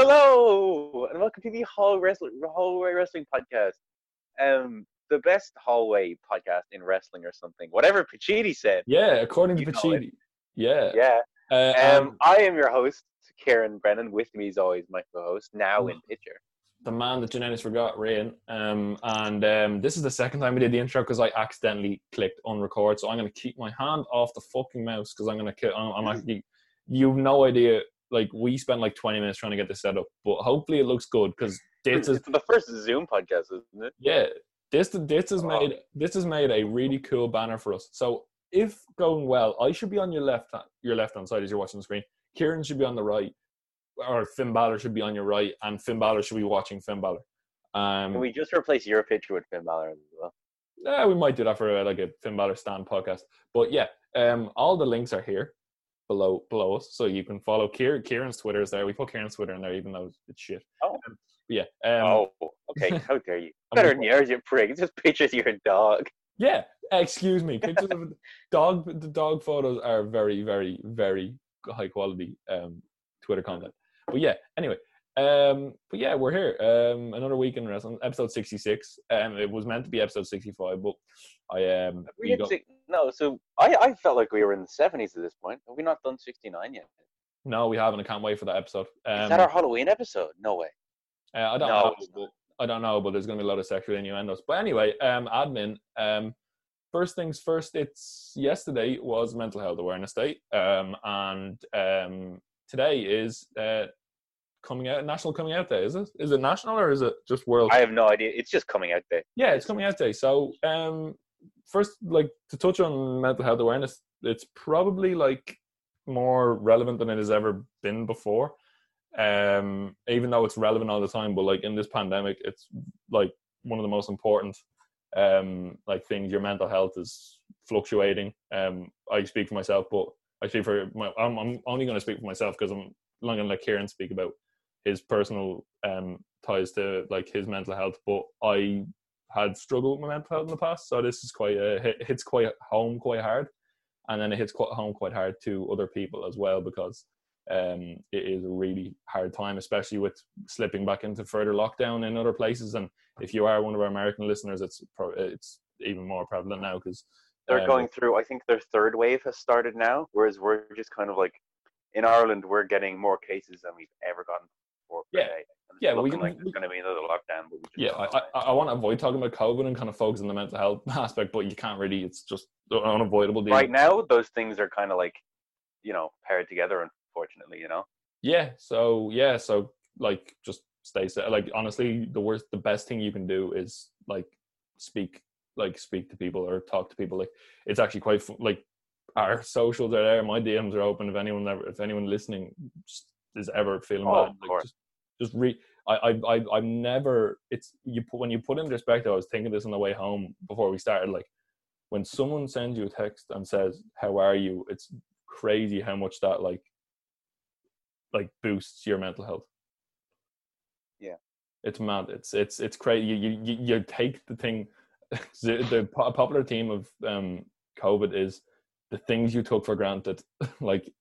Hello and welcome to the Hall Wrestling Hallway Wrestling Podcast. Um, the best hallway podcast in wrestling or something. Whatever Pachidi said. Yeah, according to Pachidi. Yeah. Yeah. Uh, Um, um, I am your host, Kieran Brennan. With me, as always, my co-host, now in picture. the man that Janellis forgot, Rian. Um, and um, this is the second time we did the intro because I accidentally clicked on record. So I'm going to keep my hand off the fucking mouse because I'm going to. I'm, I'm actually. You've no idea. Like we spent like 20 minutes trying to get this set up, but hopefully it looks good because this is the first Zoom podcast, isn't it? yeah. This this has made this has made a really cool banner for us. So if going well, I should be on your left hand, your left hand side as you're watching the screen. Kieran should be on the right, or Finn Balor should be on your right, and Finn Balor should be watching Finn Balor. Um, Can we just replace your picture with Finn Balor as well? yeah, we might do that for uh, like a Finn Balor stand podcast. But yeah, um, all the links are here below below us, so you can follow Kieran. Kieran's Twitter is there. We put Kieran's Twitter in there, even though it's shit. Oh. Um, yeah. Um, oh, okay. How dare you? Better than yours, you prick. It's just pictures of your dog. Yeah, excuse me. Pictures of dog the dog photos are very, very, very high quality um, Twitter content. But yeah, anyway. Um, but yeah, we're here. Um, another week in wrestling, episode sixty six. Um, it was meant to be episode sixty five, but I um We got, say- no, so I, I felt like we were in the 70s at this point. Have we not done 69 yet? no, we haven't. I can't wait for that episode. Um, Is that our Halloween episode? No way. uh, I don't No, know. but- I don't know, but there's going to be a lot of sexual innuendos. But anyway, um, admin. Um, first things first. It's yesterday was Mental Health Awareness Day, um, and um, today is uh, coming out National Coming Out Day. Is it? Is it national or is it just world? I have no idea. It's just coming out day yeah, it's coming out day. So, um, first, like to touch on mental health awareness, it's probably like more relevant than it has ever been before. Um, even though it's relevant all the time, but like in this pandemic, it's like one of the most important um like things. Your mental health is fluctuating. Um, I speak for myself, but I speak for my. I'm, I'm only going to speak for myself because I'm not going to let Kieran speak about his personal um ties to like his mental health. But I had struggled with my mental health in the past, so this is quite uh, hit, hits quite home quite hard, and then it hits quite home quite hard to other people as well because um, it is a really hard time, especially with slipping back into further lockdown in other places. And if you are one of our American listeners, it's pro- it's even more prevalent now because They're Um, going through, I think their third wave has started now, whereas we're just kind of like, in Ireland, we're getting more cases than we've ever gotten before. per Yeah. day. And Yeah, we can- like there's going to be another lockdown. But yeah, I. I, I want to avoid talking about COVID and kind of focus on the mental health aspect, but you can't really. It's just unavoidable. Deal. right now, those things are kind of like, you know, paired together, unfortunately, you know? yeah so yeah so like just stay sa- like honestly the worst the best thing you can do is like speak like speak to people or talk to people like it's actually quite like our socials are there my dms are open if anyone ever if anyone listening just is ever feeling Oh, like, just just re I, I I I've never it's you put when you put in perspective I was thinking this on the way home before we started like when someone sends you a text and says how are you it's crazy how much that like like boosts your mental health. Yeah. it's mad. It's it's it's crazy. You you you, take the thing. The, the po- popular theme of um COVID is the things you took for granted. like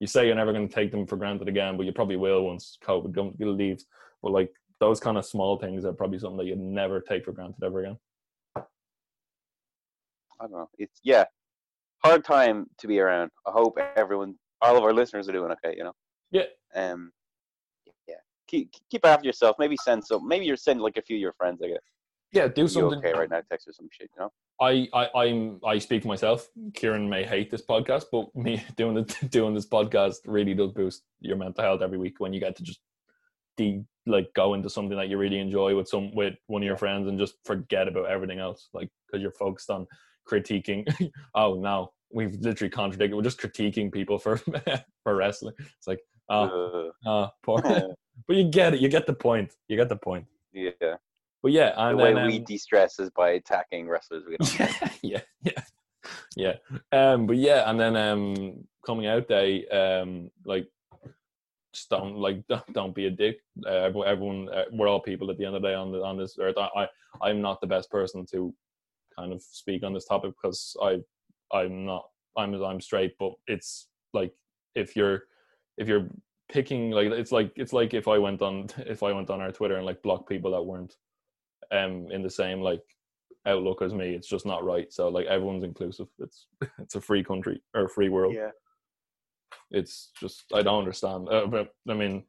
you say you're never going to take them for granted again, but you probably will once COVID leaves. But like those kind of small things are probably something that you'd never take for granted ever again. I don't know. It's, yeah, hard time to be around. I hope everyone, all of our listeners are doing okay, you know? Yeah. Um, yeah. Keep, keep after yourself. Maybe send some, maybe you're sending like a few of your friends, I guess. Yeah, do something. okay right now? Text or some shit, you know? I, I I'm I speak for myself. Kieran may hate this podcast, but me doing the doing this podcast really does boost your mental health every week when you get to just de like go into something that you really enjoy with some with one of your friends and just forget about everything else, like because you're focused on critiquing. oh no, we've literally contradicted. We're just critiquing people for for wrestling. It's like oh, Uh, oh poor. but you get it. You get the point. You get the point. yeah. But yeah, The and way then, we um, de-stress is by attacking wrestlers. We don't. yeah, yeah, yeah, yeah. Um, but yeah, and then um, coming out day, um, like just don't like don't, don't be a dick. Uh, everyone, everyone uh, we're all people at the end of the day on the on this earth. I, I I'm not the best person to kind of speak on this topic because I I'm not I'm I'm straight, but it's like if you're if you're picking like it's like it's like if I went on if I went on our Twitter and like blocked people that weren't um in the same like outlook as me. It's just not right. So like everyone's inclusive. It's it's a free country or a free world. Yeah. It's just I don't understand. Uh, but I mean,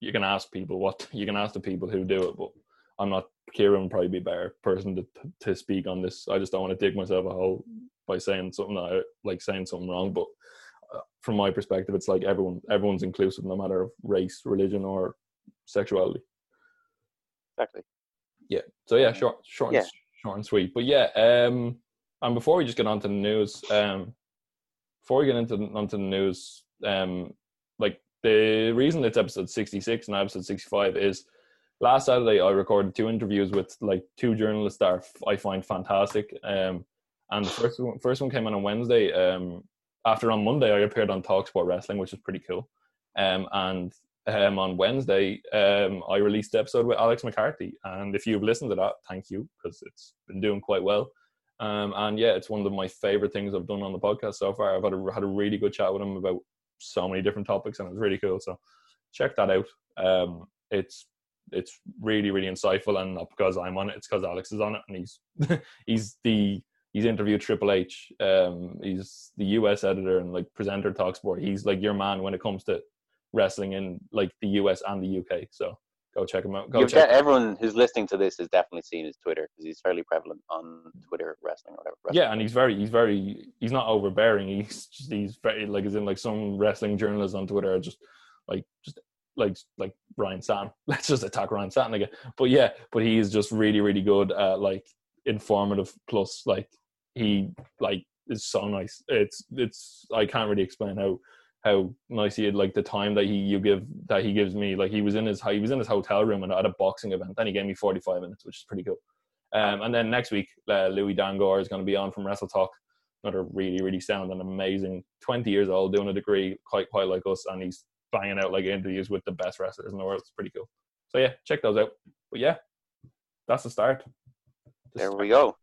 you can ask people what you can ask the people who do it, but I'm not. Kieran would probably be a better person to to speak on this. I just don't want to dig myself a hole by saying something I, like saying something wrong. But uh, from my perspective, it's like everyone everyone's inclusive, no matter of race, religion, or sexuality. Exactly. So yeah, short, short, Yeah. And, short and sweet. But yeah, um, and before we just get on to the news, um, before we get into onto the news, um, like the reason it's episode sixty six and episode sixty five is last Saturday I recorded two interviews with like two journalists that are, I find fantastic. Um, and the first one, first one came in on Wednesday. Um, after on Monday I appeared on Talksport Wrestling, which is pretty cool. Um, and um, on Wednesday, um, I released the episode with Alex McCarthy. And if you've listened to that, thank you because it's been doing quite well. Um, and yeah, it's one of my favorite things I've done on the podcast so far. I've had a, had a really good chat with him about so many different topics, and it was really cool. So check that out. Um, it's it's really really insightful, and not because I'm on it, it's because Alex is on it, and he's he's the he's interviewed Triple H. Um, he's the US editor and like presenter talks Talksport. He's like your man when it comes to wrestling in like the US and the UK. So go check him out. Go You've check. everyone who's listening to this has definitely seen his Twitter because he's fairly prevalent on Twitter wrestling or whatever. yeah, and he's very, he's very, he's not overbearing. He's just, he's very like, as in like some wrestling journalists on Twitter are just like, just like, like Ryan Satin. Let's just attack Ryan Satin again. But yeah, but he is just really, really good at like informative. Plus, like he like is so nice. It's, it's. I can't really explain how how nice he had like the time that he you give that he gives me. Like he was in his he was in his hotel room and at a boxing event. Then he gave me forty five minutes, which is pretty cool. Um, and then next week, uh, Louis Dangoor is going to be on from Wrestle Talk. Another really, really sound and amazing. Twenty years old, doing a degree, quite, quite like us, and he's banging out like interviews with the best wrestlers in the world. It's pretty cool. So yeah, check those out. But yeah, that's the start. The There we go.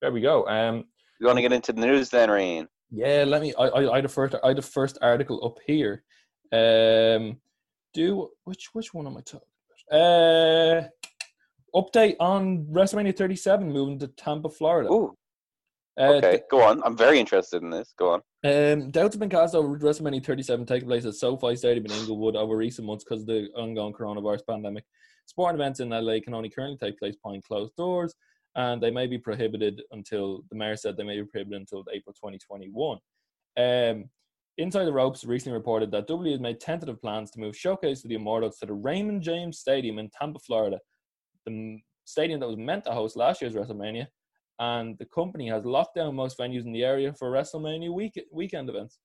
There we go. Um, You want to get into the news then, Rian? Yeah, let me. I, I, I the first. I had the first article up here. Um, do which which one am I talking about? Uh, update on WrestleMania 37 moving to Tampa, Florida. Ooh, Uh, okay. Go on. I'm very interested in this. Go on. Um, doubts have been cast over WrestleMania 37 taking place at SoFi Stadium in Inglewood over recent months because of the ongoing coronavirus pandemic. Sporting events in LA can only currently take place behind closed doors, and they may be prohibited until the mayor said they may be prohibited until April 2021. Um, Inside the Ropes recently reported that W has made tentative plans to move Showcase of the Immortals to the Raymond James Stadium in Tampa, Florida, the stadium that was meant to host last year's WrestleMania. And the company has locked down most venues in the area for WrestleMania week- weekend events.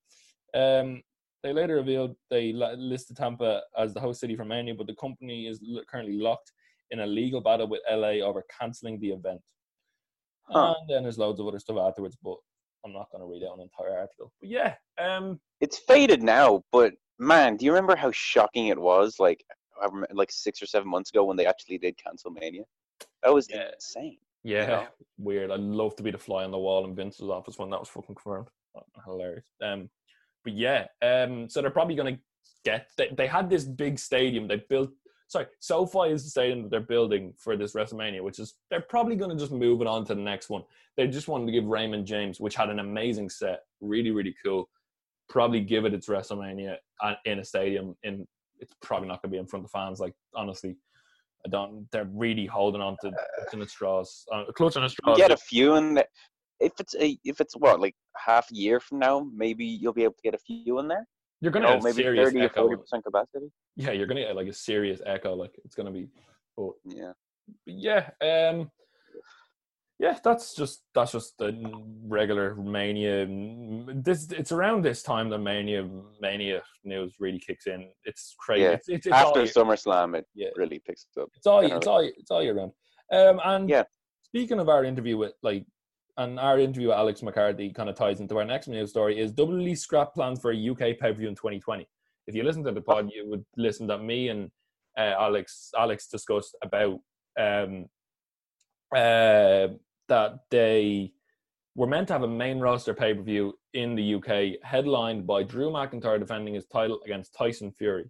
Um, they later revealed they li- listed Tampa as the host city for Mania, but the company is currently locked in a legal battle with LA over cancelling the event. Huh. And then there's loads of other stuff afterwards, but I'm not going to read out an entire article. But yeah, um, It's faded now, but man, do you remember how shocking it was? Like, I rem- like six or seven months ago when they actually did cancel Mania. That was Yeah. insane. yeah, know? weird. I'd love to be the fly on the wall in Vince's office when that was fucking confirmed. Oh, Hilarious. Um, but yeah, um, so they're probably going to get. They, they had this big stadium they built. Sorry, SoFi is the stadium that they're building for this WrestleMania, which is they're probably going to just move it on to the next one. They just wanted to give Raymond James, which had an amazing set, really really cool. Probably give it its WrestleMania uh, in a stadium. In it's probably not going to be in front of fans. Like honestly, I don't. They're really holding on to clutching at straws, uh, clutching You straws. get a few in there. If it's a, if it's what like half a year from now, maybe you'll be able to get a few in there. You're gonna know, get maybe serious thirty or forty percent capacity. Yeah, you're gonna get like a serious echo. Like it's gonna be. But Yeah. but yeah, um, yeah, that's just that's just the regular mania. This it's around this time that mania mania news really kicks in. It's crazy. Yeah. It's, it's, it's After SummerSlam, it Yeah. really picks up. It's all generally. it's all it's all year round. Um, and Yeah. speaking of our interview with like, and our interview with Alex McCarthy kind of ties into our next news story is WWE scrap plans for a UK pay per view in 2020. If you listen to the pod, you would listen that me and uh, Alex Alex discussed about um, uh, that they were meant to have a main roster pay per view in the UK, headlined by Drew McIntyre defending his title against Tyson Fury.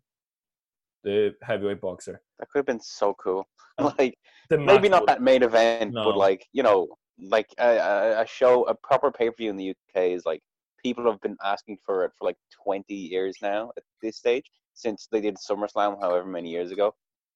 the heavyweight boxer. That could have been so cool. Like maybe not that main event, No. but like you know, like a, a, show, a proper pay per view in the UK is like people have been asking for it for like twenty years now at this stage since they did SummerSlam, however many years ago.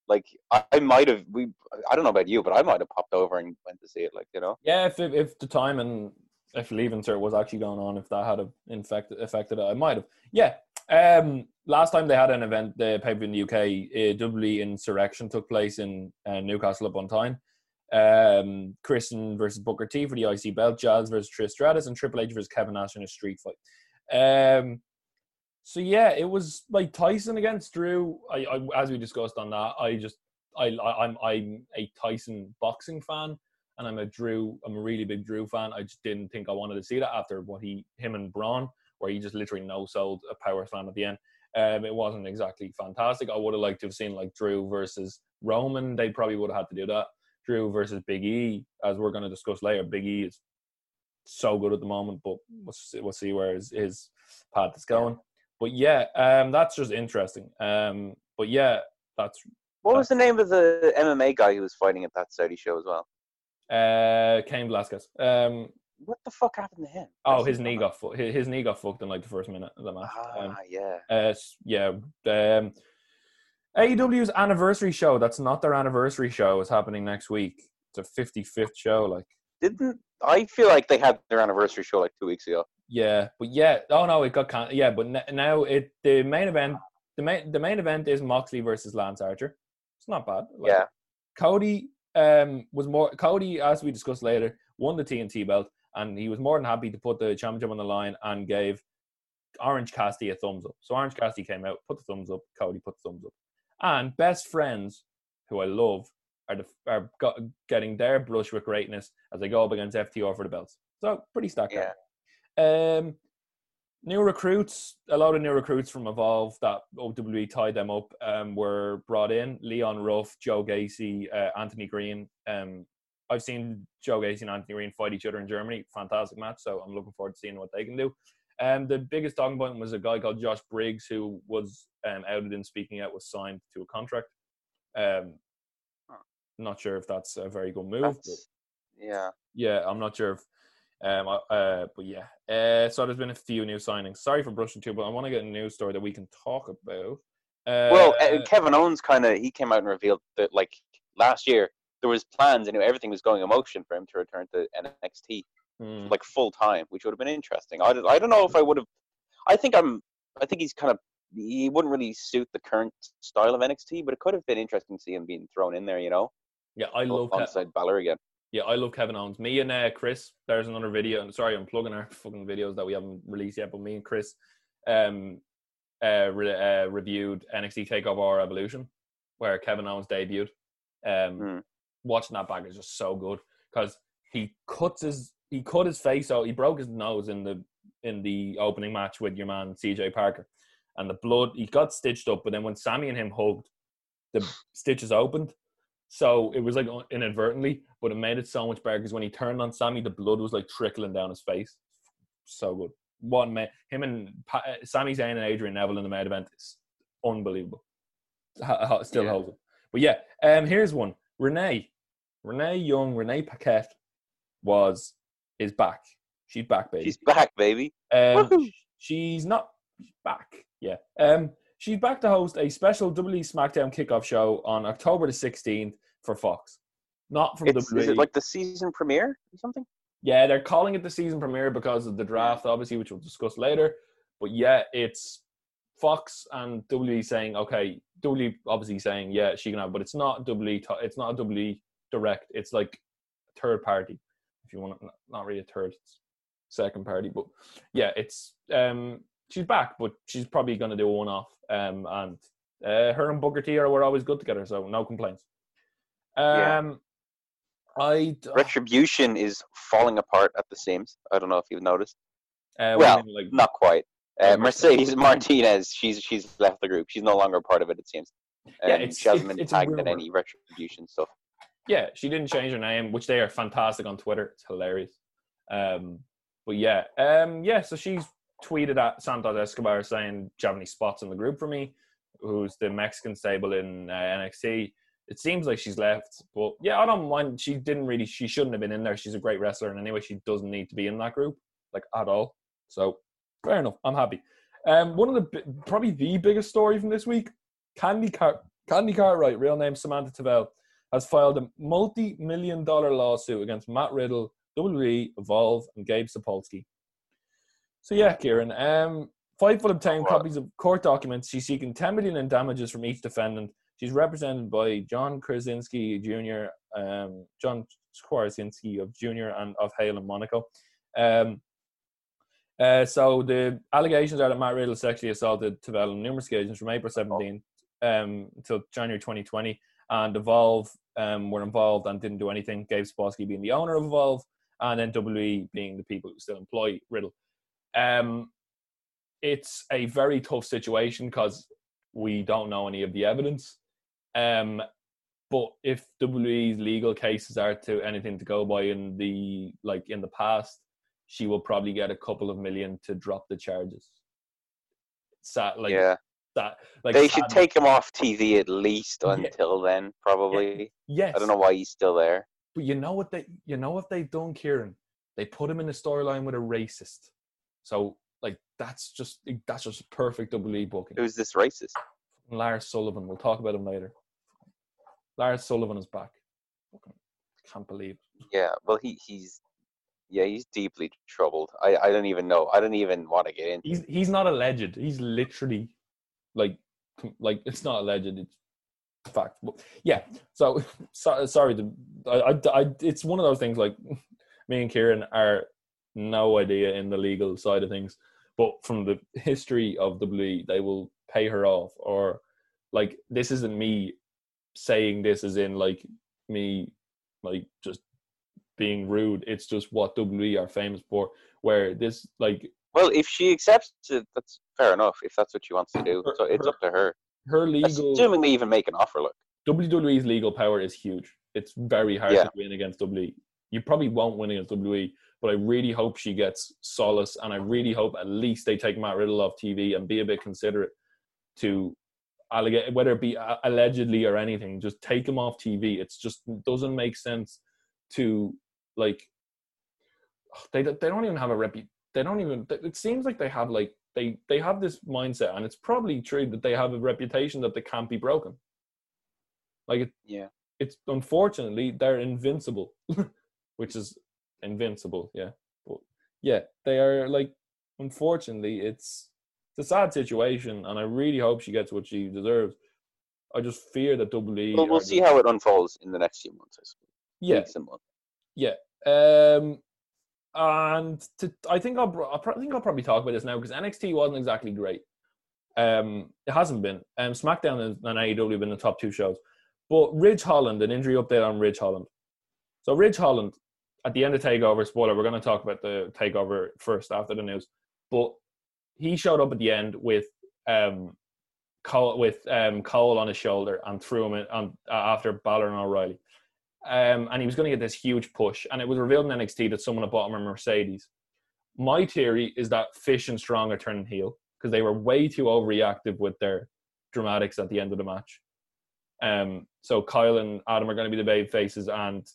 Like I, I might have we I don't know about you, but I might have popped over and went to see it. Like you know, Yeah, if if, if the time and if leave insert was actually going on, if that had infected affected it, I might have. Yeah. Um, last time they had an event, the pay per view in the UK, uh, WWE Insurrextion took place in uh, Newcastle upon Tyne. Um, Christian versus Booker T for the IC belt, Giles versus Trish Stratus, and Triple H versus Kevin Nash in a street fight. Um, so yeah, it was like Tyson against Drew. I, I as we discussed on that, I just I, I I'm I'm a Tyson boxing fan and I'm a Drew. I'm a really big Drew fan. I just didn't think I wanted to see that after what he, him and Braun, where he just literally no sold a power slam at the end. Um, it wasn't exactly fantastic. I would have liked to have seen like Drew versus Roman. They probably would have had to do that. Drew versus Big E, as we're going to discuss later. Big E is so good at the moment, but we'll see, we'll see where his, his path is going. But yeah, um, that's just interesting. Um, but yeah, that's what was the name of the MMA guy who was fighting at that Saudi show as well? uh, Cain Velasquez. Um, What the fuck happened to him? Oh, his knee got fu- his, his knee got fucked in like the first minute of the match. Ah, Um, yeah. uh, yeah. Um, AEW's anniversary show. That's not their anniversary show. Is happening next week. It's a 55th show. Like, Didn't I feel like they had their anniversary show like two weeks ago? yeah, but yeah. Oh no, it got can- yeah, but n- now it the main event. The main the main event is Moxley versus Lance Archer. It's not bad. Like, yeah. Cody um, was more Cody, as we discussed later, won the TNT belt, and he was more than happy to put the championship on the line and gave Orange Cassidy a thumbs up. So Orange Cassidy came out, put the thumbs up. Cody put the thumbs up, and best friends, who I love, are the, are got, getting their brush with greatness as they go up against FTR for the belts. So pretty stacked. Yeah. Um, new recruits, a lot of new recruits from Evolve that OWE tied them up um, were brought in. Leon Ruff, Joe Gacy, uh, Anthony Green. Um, I've seen Joe Gacy and Anthony Green fight each other in Germany. Fantastic match. So I'm looking forward to seeing what they can do. Um, the biggest talking point was a guy called Josh Briggs who was um, outed in speaking out, was signed to a contract. Um, not sure if that's a very good move. But yeah. yeah, I'm not sure if. Um, uh, but yeah, uh, so there's been a few new signings. Sorry for brushing too, but I want to get a news story that we can talk about. Uh, Well, uh, Kevin Owens kind of he came out and revealed that like last year there was plans and everything was going in motion for him to return to NXT hmm, like full time, which would have been interesting. I don't, I don't know if I would have. I think I'm. I think he's kind of. He wouldn't really suit the current style of NXT, but it could have been interesting to see him being thrown in there. You know, yeah, I love Ke- alongside Balor again. yeah, I love Kevin Owens. Me and uh, Chris, there's another video. and Sorry, I'm plugging our fucking videos that we haven't released yet. But me and Chris, um, uh, re- uh reviewed NXT Takeover Evolution, where Kevin Owens debuted. Um, Hmm. watching that back is just so good because he cuts his he cut his face out. He broke his nose in the in the opening match with your man CJ Parker, and the blood he got stitched up. But then when Sami and him hugged, the stitches opened. So it was like inadvertently, but it made it so much better because when he turned on Sami, the blood was like trickling down his face. So good. One man, him and pa- uh, Sami Zayn and Adrian Neville in the main event is unbelievable. Still Yeah. holds it. But yeah, um, here's one. Renee, Renee Young, Renee Paquette was is back. She's back, baby. She's back, baby. Um, she's not back. Yeah. Um, she's back to host a special WWE SmackDown kickoff show on October the 16th for Fox. Not from It's, is WWE. it like the season premiere or something? yeah, they're calling it the season premiere because of the draft, obviously, which we'll discuss later. But yeah, it's Fox and WWE saying, okay, WWE obviously saying, yeah, she can have, but it's not WWE. It's not a WWE direct. It's like third party, if you want to, not really a third, it's second party. But yeah, it's um, she's back, but she's probably going to do a one off. Um, and uh, her and Booker T are were always good together, so no complaints. Yeah. Um, I Retribution is falling apart at the seams. I don't know if you've noticed. uh, Well, what mean, like Not quite. Uh, Mercedes. Mercedes Martinez, she's she's left the group. She's no longer a part of it. It seems. Yeah, Um, it's- she hasn't it's- been it's a tagged in any retribution stuff. yeah, she didn't change her name, which they are fantastic on Twitter. It's hilarious. Um, but yeah, um, yeah. So she's tweeted at Santos Escobar saying, "Do you have any spots in the group for me?" who's the Mexican stable in uh, NXT. It seems like she's left, but yeah, I don't mind. She didn't really. She shouldn't have been in there. She's a great wrestler, and anyway, she doesn't need to be in that group like at all. So fair enough. I'm happy. Um, one of the probably the biggest story from this week: Candy Car- Candy Cartwright, real name Samantha Tavel, has filed a multi-million dollar lawsuit against Matt Riddle, WWE, Evolve, and Gabe Sapolsky. So yeah, Kieran, um, Fightful obtained copies of court documents. She's seeking 10 million in damages from each defendant. She's represented by John Krasinski Jr., um, John Krasinski of Jr. and of Hale and Monaco. Um, uh, so the allegations are that Matt Riddle sexually assaulted Tavel on numerous occasions from April 17 um, until January 2020, and Evolve um, were involved and didn't do anything. Gabe Sapolsky being the owner of Evolve, and then WWE being the people who still employ Riddle. Um, it's a very tough situation because we don't know any of the evidence. Um, but if WWE's legal cases are to anything to go by in the like in the past, she will probably get a couple of million to drop the charges. Sad, like yeah, that. Like they should take him off TV at least Yeah. until then. Probably. Yes, I don't know why he's still there. But you know what they you know what they've done, Kieran? They put him in a storyline with a racist. So like that's just that's just perfect WWE booking. Who's this racist? Lars Sullivan. We'll talk about him later. Lars Sullivan is back. Can't believe. it. Yeah. Well, he he's yeah he's deeply troubled. I I don't even know. I don't even want to get in. He's he's not alleged. He's literally like like it's not alleged. It's fact. But yeah. So, so sorry. The, I, I, I it's one of those things. Like me and Kieran are no idea in the legal side of things, but from the history of WWE, they will pay her off. Or like this isn't me saying this as in like me like just being rude. It's just what WWE are famous for. Where this like Well, if she accepts it, that's fair enough. If that's what she wants to do, Her- so it's her- up to her. her legal Assuming they even make an offer. Look. WWE's legal power is huge. It's very hard Yeah. to win against WWE. You probably won't win against WWE, but I really hope she gets solace, and I really hope at least they take Matt Riddle off TV and be a bit considerate to allegate whether it be allegedly or anything. Just take him off TV. It's just doesn't make sense to like they they don't even have a repu They don't even. It seems like they have like they they have this mindset, and it's probably true that they have a reputation that they can't be broken. Like it, Yeah. it's unfortunately they're invincible, which is invincible. Yeah, but yeah, they are like. Unfortunately, it's it's a sad situation, and I really hope she gets what she deserves. I just fear that WWE. Well, we'll see how it unfolds in the next few months. I suppose. Yeah, Weeks and months. yeah. Um, and to, I think I'll, I'll think I'll probably talk about this now because NXT wasn't exactly great. Um, it hasn't been. Um, SmackDown and and AEW have been the top two shows, but Ridge Holland, an injury update on Ridge Holland. So Ridge Holland, at the end of Takeover, spoiler, we're going to talk about the Takeover first after the news, but he showed up at the end with um, Cole with um, Cole on his shoulder and threw him in, uh, after Balor and O'Reilly um, and he was going to get this huge push. And it was revealed in NXT that someone had bought him a Mercedes. My theory is that Fish and Strong are turning heel because they were way too overreactive with their dramatics at the end of the match. Um, so Kyle and Adam are going to be the baby faces, and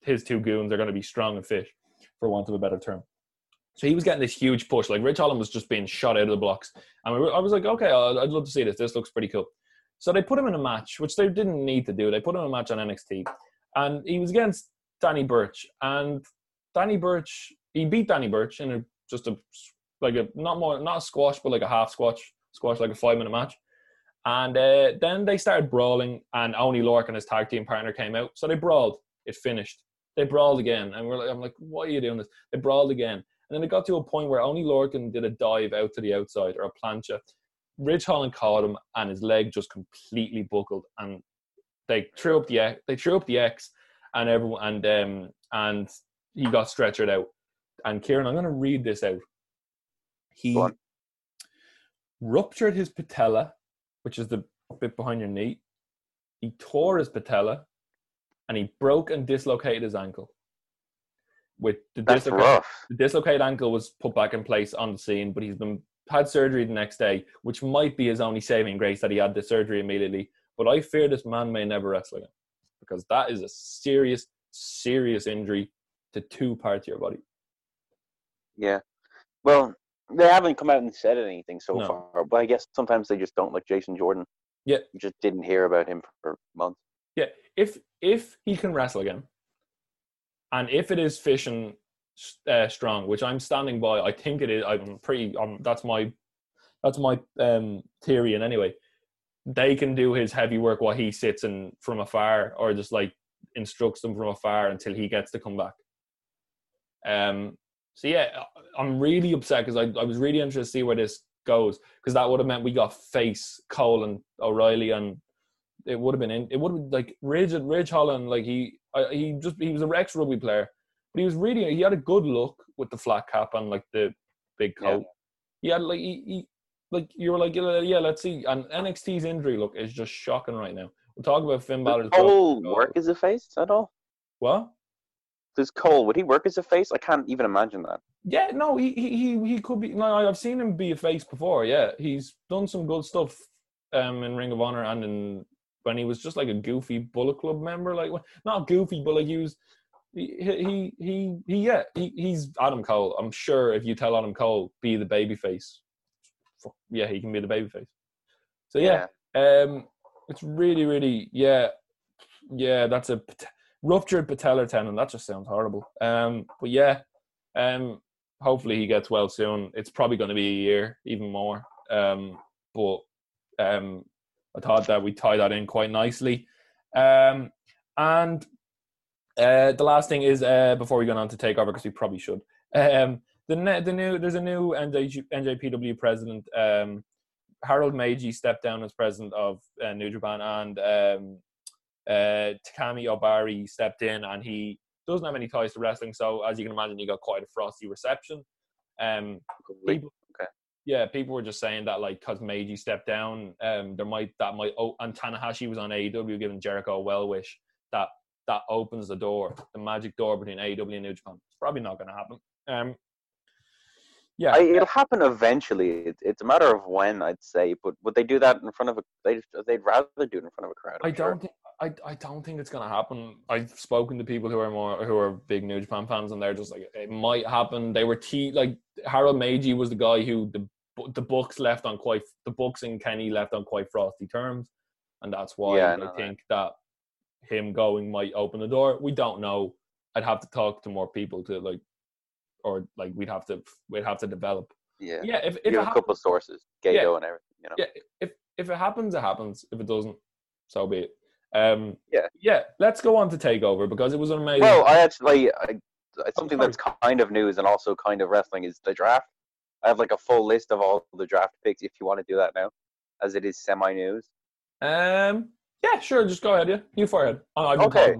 his two goons are going to be Strong and Fish, for want of a better term. So he was getting this huge push. Like Ridge Holland was just being shot out of the blocks, and I was like, okay, I'd I'd love to see this. This looks pretty cool. So they put him in a match, which they didn't need to do. They put him in a match on NXT and he was against Danny Burch, and Danny Burch he beat Danny Burch in a just a like a not more not a squash but like a half squash squash like a five minute match, and uh, then they started brawling, and Oney Lorcan and his tag team partner came out, so they brawled. It finished. They brawled again, and we're like, I'm like, why are you doing this? They brawled again, and then it got to a point where Oney Lorcan did a dive out to the outside or a plancha. Ridge Holland caught him, and his leg just completely buckled, and they threw up the X, they threw up the X, and everyone and um and he got stretchered out. And Kieran, I'm going to read this out. He ruptured his patella, which is the bit behind your knee. He tore his patella, and he broke and dislocated his ankle. With the That's dislocated, rough. the dislocated ankle was put back in place on the scene, but he's been had surgery the next day, which might be his only saving grace that he had the surgery immediately. But I fear this man may never wrestle again because that is a serious, serious injury to two parts of your body. Yeah. Well, they haven't come out and said anything so No. far, but I guess sometimes they just don't like Jason Jordan. Yeah. You just didn't hear about him for months. If if he can wrestle again, and if it is fishing uh, strong, which I'm standing by, I think it is. I'm pretty. Um, that's my that's my um, theory. And anyway, they can do his heavy work while he sits and from afar, or just like instructs them from afar until he gets to come back. Um. So yeah, I'm really upset because I I was really interested to see where this goes because that would have meant we got face Cole and O'Reilly and it would have been in, it would have been like Ridge Ridge Holland like he I, he just he was a ex rugby player but he was really he had a good look with the flat cap and like the big Yeah. coat he had like he, he like you were like yeah, yeah let's see and NXT's injury look is just shocking right now we'll talk about Finn Does Balor's Cole work as a face at all? what Does Cole would he work as a face? I can't even imagine that. Yeah, no, he he he, he could be. No, I've seen him be a face before. Yeah, he's done some good stuff um, in Ring of Honor and in when he was just like a goofy Bullet Club member, like not goofy, but like he was. He he he, he yeah he, he's Adam Cole. I'm sure if you tell Adam Cole be the baby face, fuck, yeah, he can be the baby face. So yeah, um, it's really really yeah yeah that's a ruptured patellar tendon. That just sounds horrible. Um, but yeah, um, hopefully he gets well soon. It's probably going to be a year, even more. Um, but um, I thought that we tie that in quite nicely. Um, and uh, the last thing is uh, before we go on to take over, because we probably should. Um, the ne- the new there's a new NJ- NJPW president. Um, Harold Meiji stepped down as president of uh, New Japan, and um, uh, Takami Ohbari stepped in, and he doesn't have any ties to wrestling. So as you can imagine, he got quite a frosty reception. Um, people. Yeah, people were just saying that like because Meiji stepped down, um, there might that might oh, and Tanahashi was on AEW giving Jericho a well wish that that opens the door, the magic door between AEW and New Japan. It's probably not going to happen. Um, yeah, I, it'll happen eventually. It, it's a matter of when, I'd say. But would they do that in front of a? They they'd rather do it in front of a crowd. I'm I don't think I, I don't think it's gonna happen. I've spoken to people who are more who are big New Japan fans, and they're just like it might happen. They were te- like Harold Meiji was the guy who the the books left on quite the books and Kenny left on quite frosty terms, and that's why Yeah, I I know that. think that him going might open the door. We don't know. I'd have to talk to more people to like, or like we'd have to we'd have to develop. Yeah. Yeah, if if you it have a couple of sources, Gato Yeah. and everything. You know. yeah, if if it happens, it happens. If it doesn't, so be it. Um, Yeah. yeah. Let's go on to takeover because it was an amazing. Well, I actually, I, I- something that's kind of news and also kind of wrestling is the draft. I have like a full list of all the draft picks if you want to do that now, as it is semi news. um, yeah, sure. Just go ahead. Yeah, you fire ahead. Oh, Okay.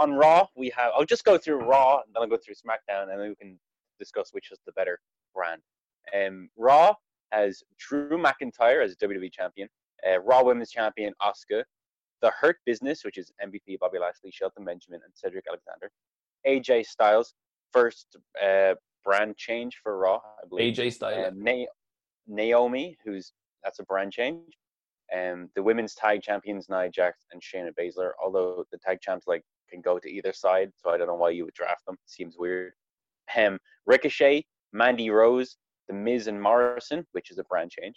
Talking for you. On Raw, we have. I'll just go through Raw and then I'll go through SmackDown and then we can discuss which is the better brand. Um, Raw has Drew McIntyre as WWE champion, uh, Raw Women's Champion Asuka, The Hurt Business, which is MVP Bobby Lashley, Shelton Benjamin, and Cedric Alexander, AJ Styles, first uh, brand change for Raw, I believe. AJ Styles. Um, Na- Naomi, who's that's a brand change. Um, the women's tag champions Nia Jax and Shayna Baszler. Although the tag champs like can go to either side, so I don't know why you would draft them. Seems weird. Um, Ricochet, Mandy Rose, The Miz and Morrison, which is a brand change.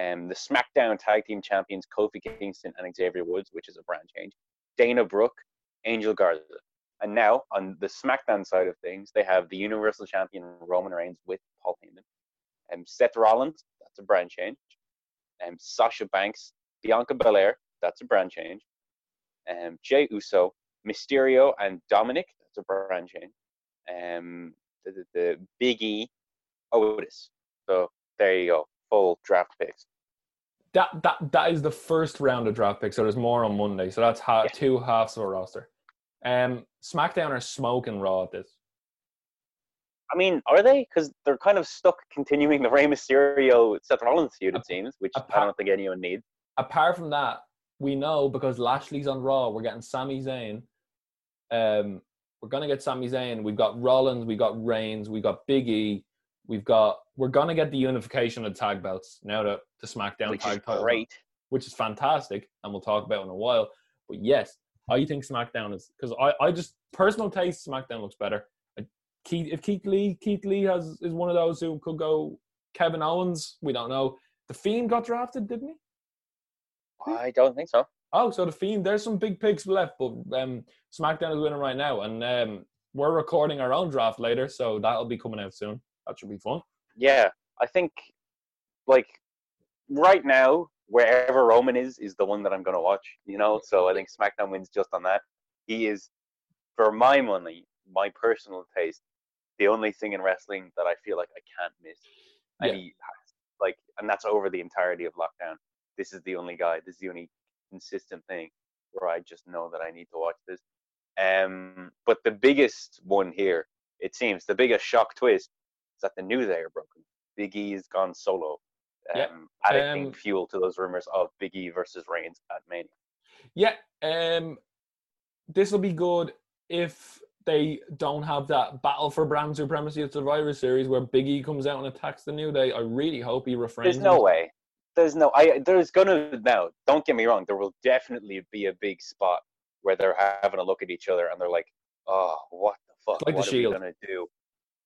Um, the SmackDown Tag Team Champions Kofi Kingston and Xavier Woods, which is a brand change. Dana Brooke, Angel Garza. And now on the SmackDown side of things, they have the Universal Champion Roman Reigns with Paul Heyman. Um, Seth Rollins, that's a brand change. Um, Sasha Banks, Bianca Belair, that's a brand change. Um, Jey Uso, Mysterio, and Dominic, that's a brand change. Um, the, the, the Big E, Otis. So there you go, full draft picks. That that that is the first round of draft picks. So there's more on Monday. So that's ha- Yeah. two halves of a roster. Um, SmackDown are smoking Raw at this. I mean, are they? Because they're kind of stuck continuing the Rey Mysterio Seth Rollins feud, it seems, which I don't think anyone needs. apart from that, we know because Lashley's on Raw, we're getting Sami Zayn. Um, we're gonna get Sami Zayn. We've got Rollins, We've got Reigns, We've got Big E, we've got we're gonna get the unification of tag belts now that the SmackDown which tag title, great. which is fantastic, and we'll talk about in a while. But yes, I think SmackDown is because I, I just personal taste SmackDown looks better. I- Keith, if Keith Lee Keith Lee has is one of those who could go Kevin Owens, we don't know. The Fiend got drafted, didn't he? I don't think so. Oh, so the Fiend, there's some big picks left, but um, SmackDown is winning right now, and um, we're recording our own draft later, so that'll be coming out soon. That should be fun. Yeah, I think like right now, wherever Roman is, is the one that I'm gonna watch. You know, so I think SmackDown wins just on that. He is, for my money, my personal taste, the only thing in wrestling that I feel like I can't miss. And Yeah. he has, like, and that's over the entirety of lockdown. This is the only guy. This is the only consistent thing where I just know that I need to watch this. Um, but the biggest one here, it seems, the biggest shock twist is that the New Day are broken. Big E has gone solo, um, Yeah, adding um, fuel to those rumors of Big E versus Reigns at Mania. Yeah, um, this will be good if they don't have that battle for brand supremacy at Survivor Series where Big E comes out and attacks the New Day. I really hope he refrains. There's no way. There's no. I. There's gonna now. Don't get me wrong. There will definitely be a big spot where they're having a look at each other and they're like, "Oh, what the fuck? Like the what are we gonna do?"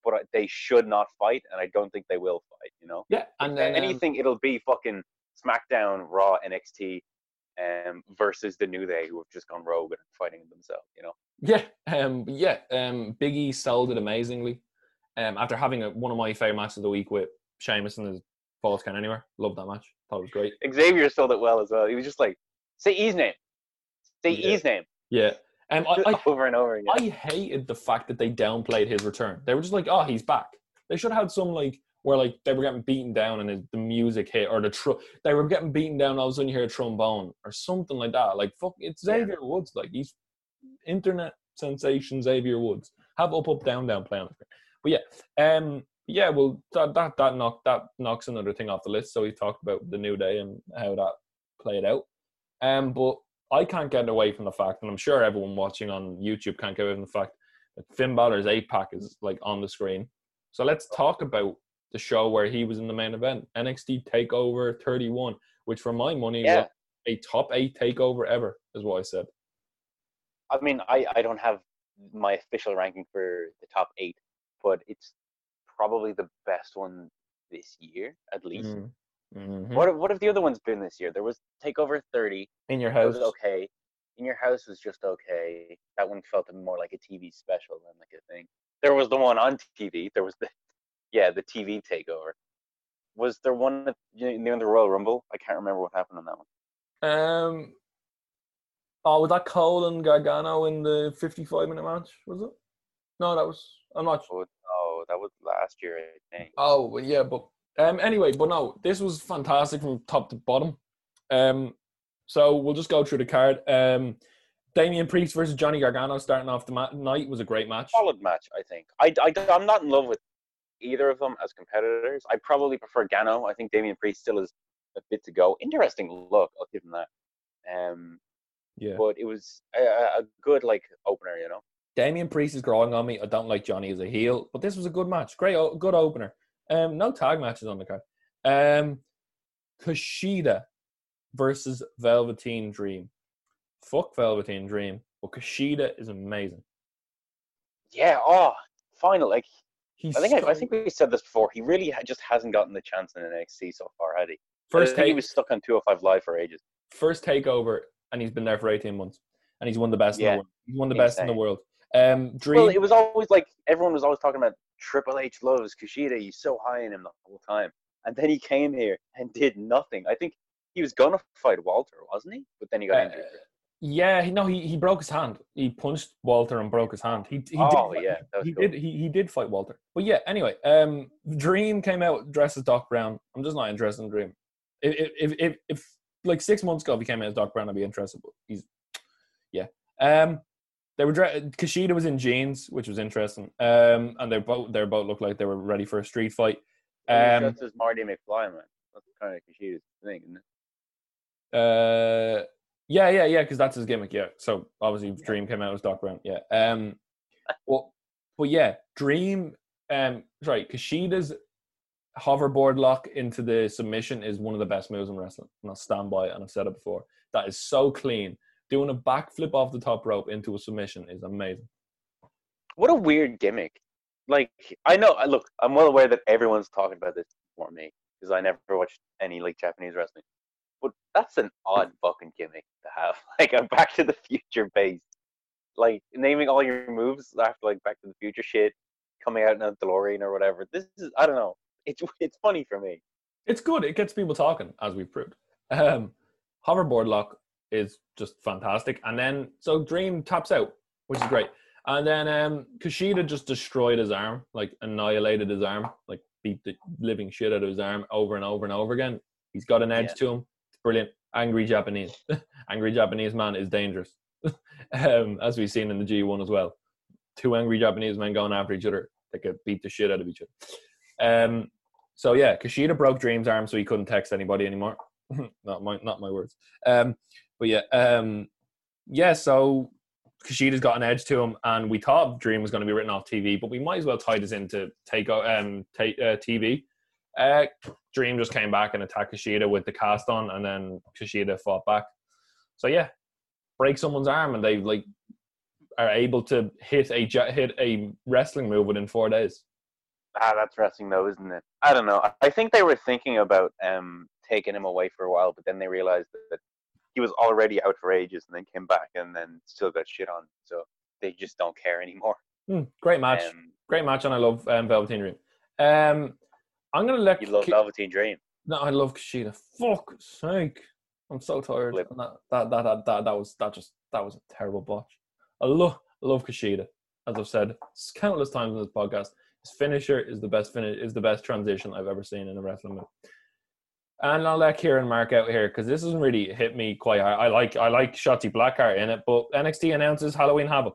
But I- they should not fight, and I don't think they will fight. You know. Yeah, and then um, anything, it'll be fucking SmackDown, Raw, NXT, um, versus the New Day who have just gone rogue and fighting themselves. You know. Yeah, um, yeah. Um, Big E sold it amazingly. Um, after having a, one of my favorite matches of the week with Sheamus and his Falls Count Anywhere, loved that match. Thought it was great. Xavier sold it well as well. He was just like, "Say E's name, say Yeah. E's name," Yeah. Um, I, I, over and over again. I hated the fact that they downplayed his return. They were just like, "Oh, he's back." They should have had some like where like they were getting beaten down and the- music hit or the tr- they were getting beaten down. All of a sudden, you hear a trombone or something like that. Like fuck, it's Yeah. Xavier Woods. Like he's internet sensation Xavier Woods. Have up, up, down, down play on the screen. But yeah, um, yeah. Well, that that that knock that knocks another thing off the list. So we talked about the new day and how that played out. Um, but I can't get away from the fact, and I'm sure everyone watching on YouTube can't get away from the fact that Finn Balor's eight pack is like on the screen. So let's talk about the show where he was in the main event, NXT Takeover 31, which for my money Yeah. was a top eight takeover ever, is what I said. I mean, I, I don't have my official ranking for the top eight, but it's probably the best one this year, at least. Mhm. What what have the other ones been this year? There was Takeover 30. in your house? was okay. In Your House was just okay. That one felt more like a TV special than like a thing. There was the one on TV. There was the yeah the TV Takeover. Was there one at, you know, near the Royal Rumble? I can't remember what happened on that one. Um, oh, was that Cole and Gargano in the 55 minute match? Was it? No, that was. I'm not. Oh, no, that was last year, I think. Oh, yeah, but um, anyway, but no, this was fantastic from top to bottom. Um, so we'll just go through the card. Um, Damian Priest versus Johnny Gargano starting off the ma- night was a great match. solid match, I think. I, I, I'm not in love with either of them as competitors. I probably prefer Gano. I think Damian Priest still has a bit to go. Interesting look, I'll give him that. Um, Yeah, but it was a a good like opener, you know. Damian Priest is growing on me. I don't like Johnny as a heel, but this was a good match. Great, good opener. Um, no tag matches on the card. Um, Kushida versus Velveteen Dream. Fuck Velveteen Dream, but Kushida is amazing. Yeah. Oh, final. Like He's I think I, I think we said this before. He really just hasn't gotten the chance in the NXT so far, had he? first I think he was stuck on 205 Live for ages. first takeover, and he's been there for eighteen months, and he's won the best in the world. He's of the best in the world. Um, Dream. Well, it was always like everyone was always talking about Triple H loves Kushida. He's so high in him the whole time, and then he came here and did nothing. I think he was gonna fight Walter, wasn't he? But then he got Uh, injured. yeah, he no, he, he broke his hand. He punched Walter and broke his hand. He, he oh did, yeah, he cool. did he, he did fight Walter. But yeah, anyway, um Dream came out dressed as Doc Brown. I'm just not interested in Dream. If if if, if like six months ago if he came out as Doc Brown, I'd be interested. But he's yeah. Um they were dre- Kushida was in jeans, which was interesting. Um and they both they both looked like they were ready for a street fight. Um, Um just Marty McFly, man. That's kind of Kushida's thing, isn't it? Uh, yeah, yeah, yeah, because that's his gimmick. Yeah. So obviously, Yeah. Dream came out as Doc Brown. Yeah. Um, well, but yeah, Dream. Um, sorry, Kushida's hoverboard lock into the submission is one of the best moves in wrestling. And I'll stand by it, and I've said it before. That is so clean. Doing a backflip off the top rope into a submission is amazing. What a weird gimmick. Like I know, I- look, I'm well aware that everyone's talking about this before me because I never watched any like Japanese wrestling. But that's an odd fucking gimmick to have, like a Back to the Future base, like naming all your moves after like Back to the Future shit, coming out in a DeLorean or whatever. This is I don't know. It's it's funny for me. It's good. It gets people talking, as we've proved. Um, hoverboard lock is just fantastic. And then, so Dream taps out, which is great. And then um, Kushida just destroyed his arm, like annihilated his arm, like beat the living shit out of his arm over and over and over again. He's got an edge Yeah. to him. It's brilliant. Angry Japanese. angry Japanese man is dangerous, um, as we've seen in the G1 as well. Two angry Japanese men going after each other. They could beat the shit out of each other. Um, so yeah, Kushida broke Dream's arm, so he couldn't text anybody anymore. not my not my words. Um, but yeah, um, yeah. So Kushida's got an edge to him, and we thought Dream was going to be written off TV, but we might as well tie this into take um take uh, TV. Uh, Dream just came back and attacked Kushida with the cast on, and then Kushida fought back. So yeah, break someone's arm, and they like are able to hit a hit a wrestling move within four days. Ah, that's wrestling though, isn't it? I don't know. I- think they were thinking about um taking him away for a while, but then they realized that he was already out for ages, and then came back, and then still got shit on. So they just don't care anymore. Hmm, great match, Um, great match, and I love um, Velveteen Dream. Um, I'm gonna let you love Ki- Velveteen Dream. No, I love Kushida. Fuck sake. I'm so tired. That, that, that, that, that, that was that just that was a terrible botch. I love I love Kushida. As I've said countless times in this podcast, his finisher is the best finish is the best transition I've ever seen in a wrestling move. And I'll let Kieran mark out here because this doesn't really hit me quite hard. I like I like Shotzi Blackheart in it, but NXT announces Halloween Havoc.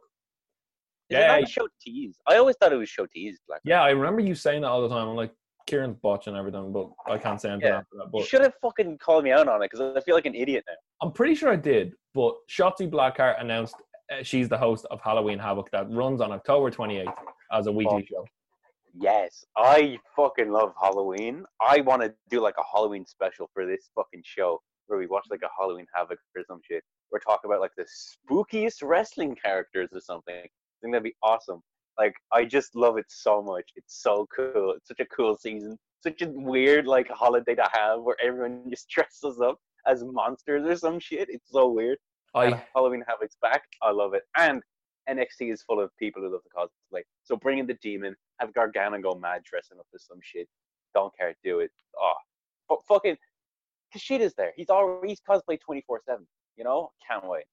Yeah. show tease? I always thought it was show tease. Like, Yeah, I remember you saying that all the time. I'm like Kieran's botching everything, but I can't say anything Yeah. after that. you should have fucking called me out on it because I feel like an idiot now. I'm pretty sure I did, but Shotzi Blackheart announced uh, she's the host of Halloween Havoc that runs on October 28th as a weekly show. Yes, I fucking love Halloween. I want to do like a Halloween special for this fucking show where we watch like a Halloween Havoc or some shit. Or talk about like the spookiest wrestling characters or something. I think that'd be awesome. Like I just love it so much. It's so cool. It's such a cool season. Such a weird like holiday to have where everyone just dresses up as monsters or some shit. It's so weird. And I Halloween Havoc's back. I love it. And NXT is full of people who love the cosplay. So bring in the demon, have Gargano go mad dressing up as some shit. Don't care, do it. Oh, but fucking Kushida's there. He's already he's cosplay twenty four seven. You know, can't wait.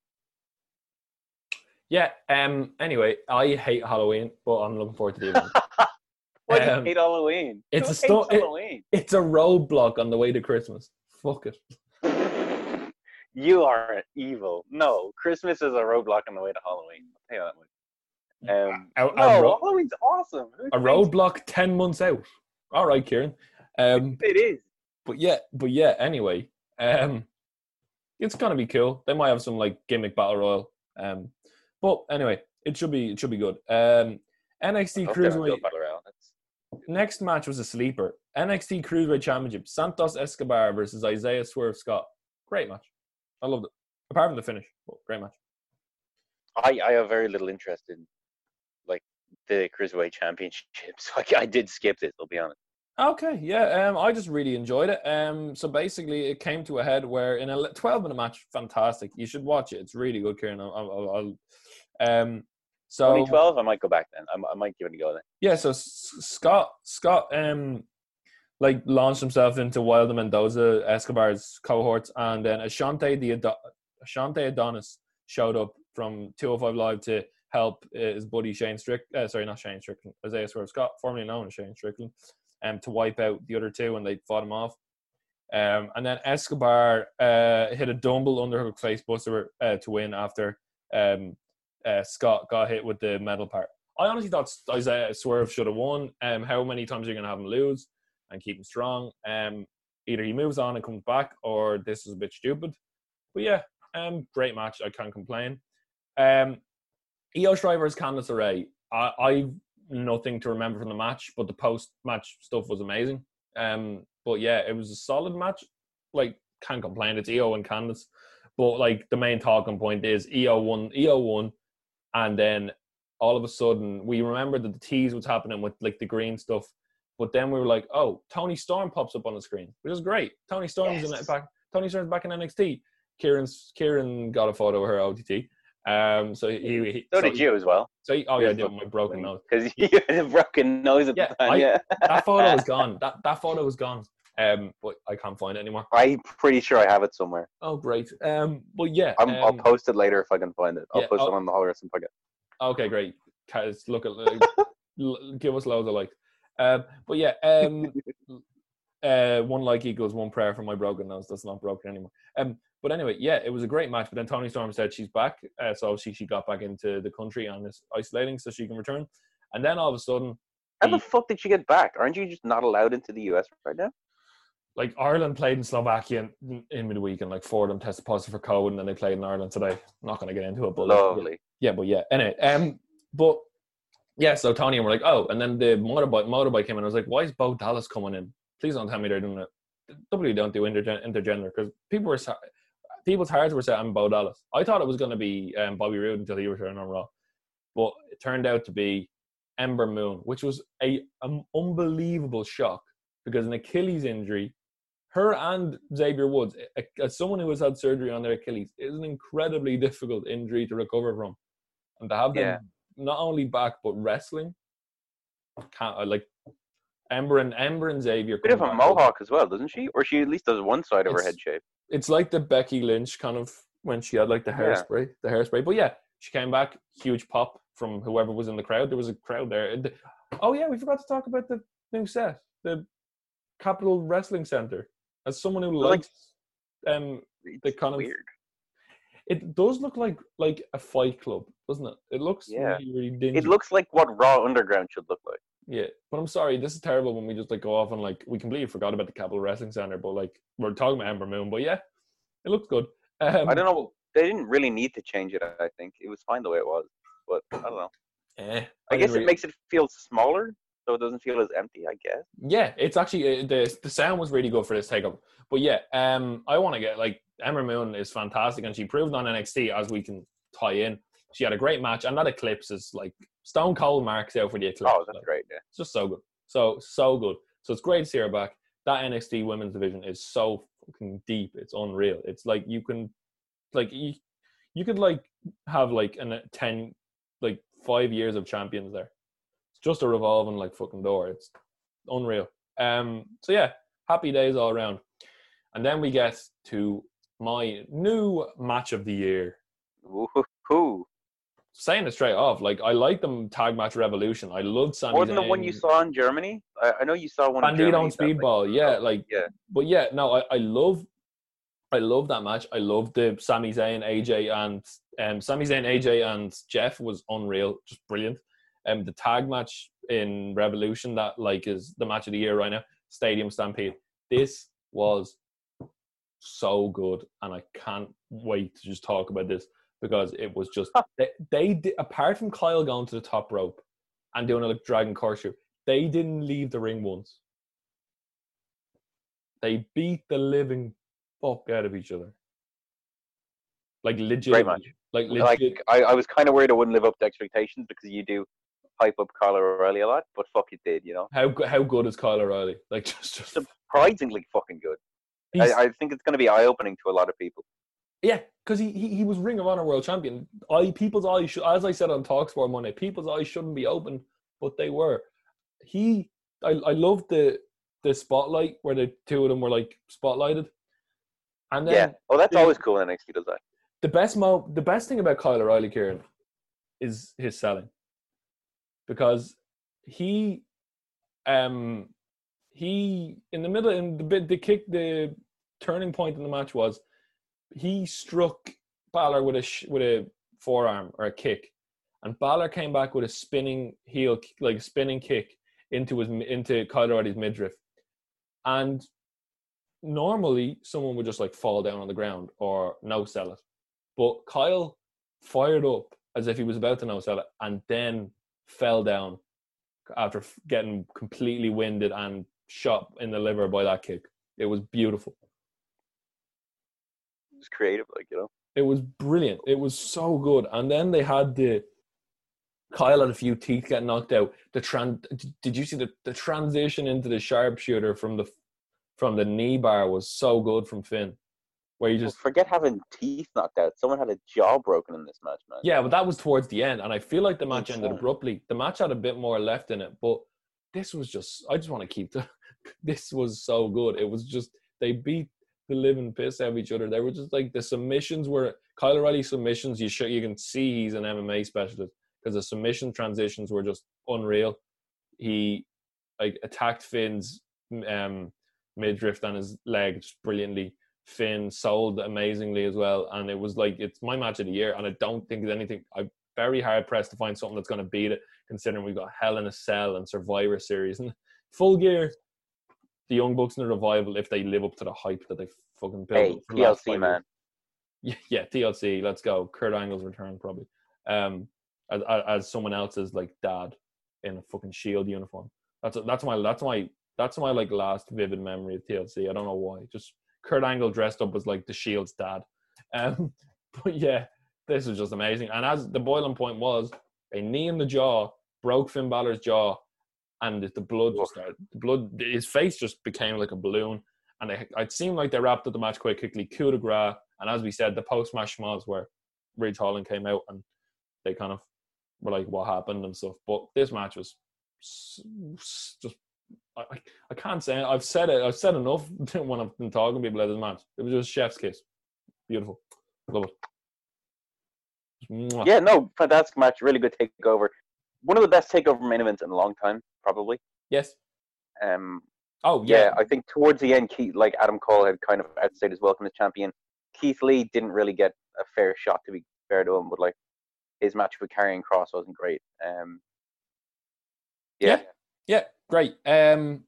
yeah. Um. Anyway, I hate Halloween, but I'm looking forward to the event. Why do you Um, hate Halloween? it's Who a sto- it- Halloween. it's a roadblock on the way to Christmas. Fuck it. You are evil. No, Christmas is a roadblock on the way to Halloween. I'll tell you that much. Um, A, a no, ro- Halloween's awesome. Who a roadblock ten months out. All right, Kieran. Um. It is. But yeah. But yeah. Anyway. Um. It's gonna be cool. They might have some like gimmick battle royal. Um. But anyway, it should be it should be good. Um. NXT Hope they don't do a Cruiserweight. Next match was a sleeper. NXT Cruiserweight Championship. Santos Escobar versus Isaiah Swerve Scott. Great match. I loved it. Apart from the finish, great match. I, I have very little interest in like the cruiserweight championship, so I, I did skip this. I'll be honest. Okay, yeah, um, I just really enjoyed it. Um, so basically, it came to a head where in a 12 minute match, fantastic. You should watch it. It's really good, Kieran. I'll, I'll, I'll, um, so Only twelve. I might go back then. I might give it a go then. yeah, so S- Scott Scott um like launched himself into Wilder Mendoza Escobar's cohorts, and then Ashante the Ashante Adonis showed up from 205 Live to help uh, his buddy Shane Strick. Uh, sorry, not Shane Strickland, Isaiah Swerve Scott, formerly known as Shane Strickland, um, to wipe out the other two, and they fought him off. Um, and then Escobar uh, hit a dumble underhook face buster uh, to win after um, uh, Scott got hit with the metal part. I honestly thought Isaiah Swerve should have won. Um, how many times are you going to have him lose and keep him strong? Um, either he moves on and comes back, or this is a bit stupid. But yeah, um, great match. I can't complain. Um, Io Shirai versus Candice LeRae. I, I've nothing to remember from the match, but the post-match stuff was amazing. Um, but yeah, it was a solid match. Like, can't complain. It's Io and Candice. But like the main talking point is Io won, Io won, and then all of a sudden we remember that the tease was happening with like the green stuff. But then we were like, oh, Toni Storm pops up on the screen, which is great. Toni Storm's in Yes. it back. Toni Storm's back in NXT. Kieran's Kieran got a photo of her OTT. Um, so he, he So so did you as well. So he, oh yeah, I did my broken nose. Because you had a broken nose at Yeah, the time. I- yeah. That photo is gone. That that photo is gone. Um, but I can't find it anymore. I'm pretty sure I have it somewhere. Oh great. Um, but yeah. I'm, I'll um, post it later if I can find it. I'll yeah, post I'll- it on the Hall Wrestling podcast. Okay, great. Guys, look at give us loads of likes. Um, but yeah, um, uh, one like equals one prayer for my broken nose. That's not broken anymore. Um, but anyway, yeah, it was a great match. But then Toni Storm said she's back, uh, so obviously she got back into the country and is isolating so she can return. And then all of a sudden, How the the- fuck did she get back? Aren't you just not allowed into the US right now? like Ireland played in Slovakia in, in midweek, and like four of them tested positive for COVID, and then they played in Ireland today. I'm not going to get into it, but like, yeah. Yeah, but yeah. Anyway, um, but yeah, so Toni and we're like, oh, and then the motorbike motorbike came in. I was like, why is Bo Dallas coming in? Please don't tell me they're doing it. W don't do intergen- intergender because people were people's hearts were set on Bo Dallas. I thought it was going to be um, Bobby Roode until he returned on Raw, but it turned out to be Ember Moon, which was a an unbelievable shock because an Achilles injury. Her and Xavier Woods, as someone who has had surgery on their Achilles, is an incredibly difficult injury to recover from, and to have them Yeah. Not only back but wrestling, can't like Ember and Ember and Xavier. Bit of a mohawk as well, doesn't she? Or she at least does one side of her head shape. It's like the Becky Lynch kind of when she had like the Yeah. hairspray, the hairspray. But yeah, she came back, huge pop from whoever was in the crowd. There was a crowd there. Oh yeah, we forgot to talk about the new set, the Capitol Wrestling Center. As someone who Like- likes, um, the kind of weird. It does look like like a fight club, doesn't it? It looks Yeah. really, really dingy. It looks like what Raw Underground should look like. Yeah, but I'm sorry, this is terrible when we just like go off and like we completely forgot about the Capitol Wrestling Center, but like we're talking about Ember Moon, but yeah, it looks good. Um, I don't know. They didn't really need to change it. I think it was fine the way it was. But I don't know. Eh, I guess didn't it makes it feel smaller, so it doesn't feel as empty. I guess. yeah, it's actually uh, the the sound was really good for this takeover. But yeah, um, I want to get like Ember Moon is fantastic, and she proved on NXT as we can tie in. She had a great match, and that Eclipse is like Stone Cold marks out for the Eclipse. Oh, that's Like, great. Yeah. It's just so good, so so good. So it's great to see her back. That NXT Women's Division is so fucking deep. It's unreal. It's like you can, like you, you could like have like an a ten, like five years of champions there. It's just a revolving like fucking door. It's unreal. Um. So yeah, happy days all around. And then we get to my new match of the year. Woohoo! Saying it straight off, like I like them tag match revolution. I love Sami than the one you saw in Germany. I, I know you saw one. in Bandido and that, like, Speedball, yeah, like yeah. But yeah, no, I, I love, I love that match. I love the Sami Zayn, AJ, and um, Sami Zayn, AJ, and Jeff was unreal, just brilliant. Um, the tag match in Revolution that like is the match of the year right now, Stadium Stampede. This was so good, and I can't wait to just talk about this because it was just oh. they, they did, apart from Kyle going to the top rope and doing a like, dragon horseshoe, they didn't leave the ring once. They beat the living fuck out of each other. Like legit. match. Like Like legit. I, I was kind of worried I wouldn't live up to expectations because you do hype up Kyle O'Reilly a lot, but fuck, it did. You know, how how good is Kyle O'Reilly? Like just just surprisingly fucking good. I, I think it's going to be eye opening to a lot of people. Yeah, because he, he he was Ring of Honor World Champion. I people's eyes, should, as I said on Talksport Monday, people's eyes shouldn't be open, but they were. He, I I loved the the spotlight where the two of them were like spotlighted, and then yeah. Oh, that's the- always cool when NXT does that. the best mo the best thing about Kyle O'Reilly, Kieran, is his selling, because he, um, he in the middle in the bit the kick the turning point in the match was he struck Balor with a sh- with a forearm or a kick, and Balor came back with a spinning heel like a spinning kick into his into O'Reilly's midriff, and normally someone would just like fall down on the ground or no sell it, but Kyle fired up as if he was about to no sell it and then fell down after getting completely winded and shot in the liver by that kick. It was beautiful. It's creative, like you know. It was brilliant. It was so good. And then they had the Kyle had a few teeth get knocked out. The tran did you see the, the transition into the sharpshooter from the from the knee bar was so good from Finn. Where you Well, just forget having teeth knocked out. Someone had a jaw broken in this match, man. Yeah, but that was towards the end, and I feel like the match ended abruptly. The match had a bit more left in it, but this was just. I just want to keep the. This was so good. It was just they beat the living piss out of each other. They were just like the submissions were Kyle O'Reilly submissions. You show you can see he's an MMA specialist because the submission transitions were just unreal. He like attacked Finn's um, midriff and his leg just brilliantly. Finn sold amazingly as well, and it was like it's my match of the year, and I don't think there's anything. I'm very hard pressed to find something that's going to beat it, considering we've got Hell in a Cell and Survivor Series and Full Gear. The Young Bucks and the Revival, if they live up to the hype that they fucking built. Hey, up for the last TLC man. years. Yeah, yeah, TLC. Let's go. Kurt Angle's return probably. Um, as as- as someone else's like dad in a fucking Shield uniform. That's that's my that's my that's my like last vivid memory of TLC. I don't know why. Just Kurt Angle dressed up as like the Shield's dad. Um, but yeah, this was just amazing. And as the boiling point was, a knee in the jaw broke Finn Balor's jaw, and the blood just started. The blood, his face just became like a balloon. And they, it seemed like they wrapped up the match quite quickly. Coup de grace, and as we said, the post match schmoz where Ridge Holland came out and they kind of were like, "What happened?" and stuff. But this match was just. I, I- I can't say it. I've said it. I've said enough when I've been talking to people about this match. It was just chef's kiss. Beautiful. Love it. Yeah, no, fantastic match. Really good takeover. One of the best takeover main events in a long time, probably. Yes. Um, Oh yeah, yeah. I think towards the end, Keith, like Adam Cole had kind of outstayed his welcome as champion. Keith Lee didn't really get a fair shot, to be fair to him, but like his match with Karrion Kross wasn't great. Um, yeah, Yeah, great. Um,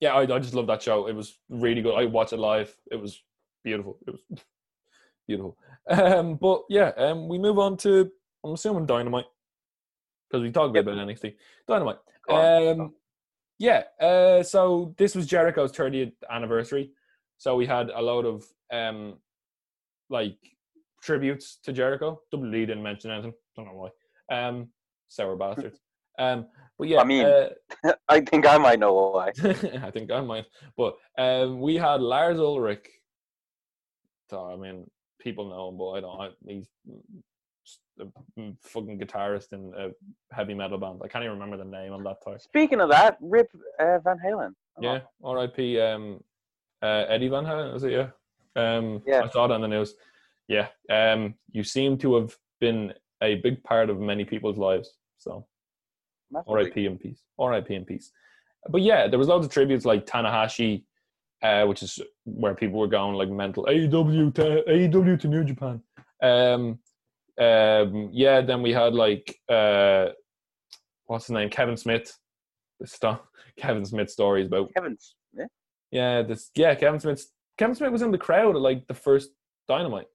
yeah, I, I just love that show. It was really good. I watched it live. It was beautiful. It was beautiful. Um, but yeah, um, we move on to I'm assuming Dynamite because we talked a bit about NXT. Dynamite. Um, yeah. Uh, so this was Jericho's 30th anniversary. So we had a load of um, like tributes to Jericho. WWE didn't mention anything. Don't know why. Um, sour bastards. Um, but yeah, I mean- uh, I think I might know why. I think I might. But um, we had Lars Ulrich. So, I mean, people know him, but I don't. He's a fucking guitarist in a heavy metal band. I can't even remember the name on that time. Speaking of that, Rip uh, Van Halen. Yeah, R.I.P. Um, uh, Eddie Van Halen, is it? Yeah. Um, Yeah. I saw it on the news. Yeah. Um, you seem to have been a big part of many people's lives. So. R.I.P. in peace. R.I.P. in peace. But yeah, there was loads of tributes like Tanahashi, uh, which is where people were going like mental AEW to AEW to New Japan. Um, um, yeah, then we had like uh, what's his name, Kevin Smith. The stuff, Kevin Smith stories about Kevin. Yeah. yeah, this yeah, Kevin Smith. Kevin Smith was in the crowd at like the first Dynamite.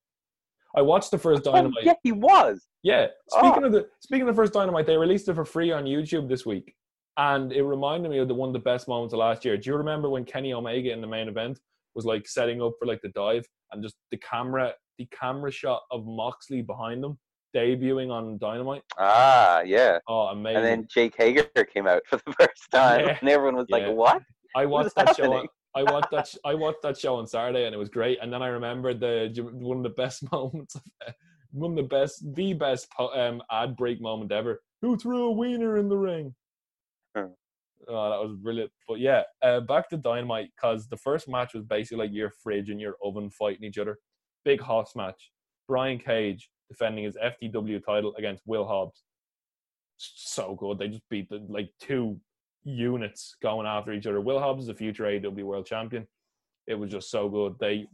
I watched the first Oh, Dynamite. yeah, he was. Yeah. Speaking Oh. of the speaking of the first Dynamite, they released it for free on YouTube this week, and it reminded me of the one of the best moments of last year. Do you remember when Kenny Omega in the main event was like setting up for like the dive, and just the camera, the camera shot of Moxley behind them debuting on Dynamite? Ah, yeah. Oh, amazing! And then Jake Hager came out for the first time, Yeah. and everyone was Yeah. like, "What?" I watched that show. On. I watched that. sh- I watched that show on Saturday, and it was great. And then I remembered the one of the best moments, of, one of the best, the best po- um, ad break moment ever. Who threw a wiener in the ring? Hmm. Oh, that was brilliant. But yeah, uh, back to Dynamite because the first match was basically like your fridge and your oven fighting each other. Big Hoss match. Brian Cage defending his FTW title against Will Hobbs. So good. They just beat the like two units going after each other. Will Hobbs is a future AEW world champion. It was just so good. They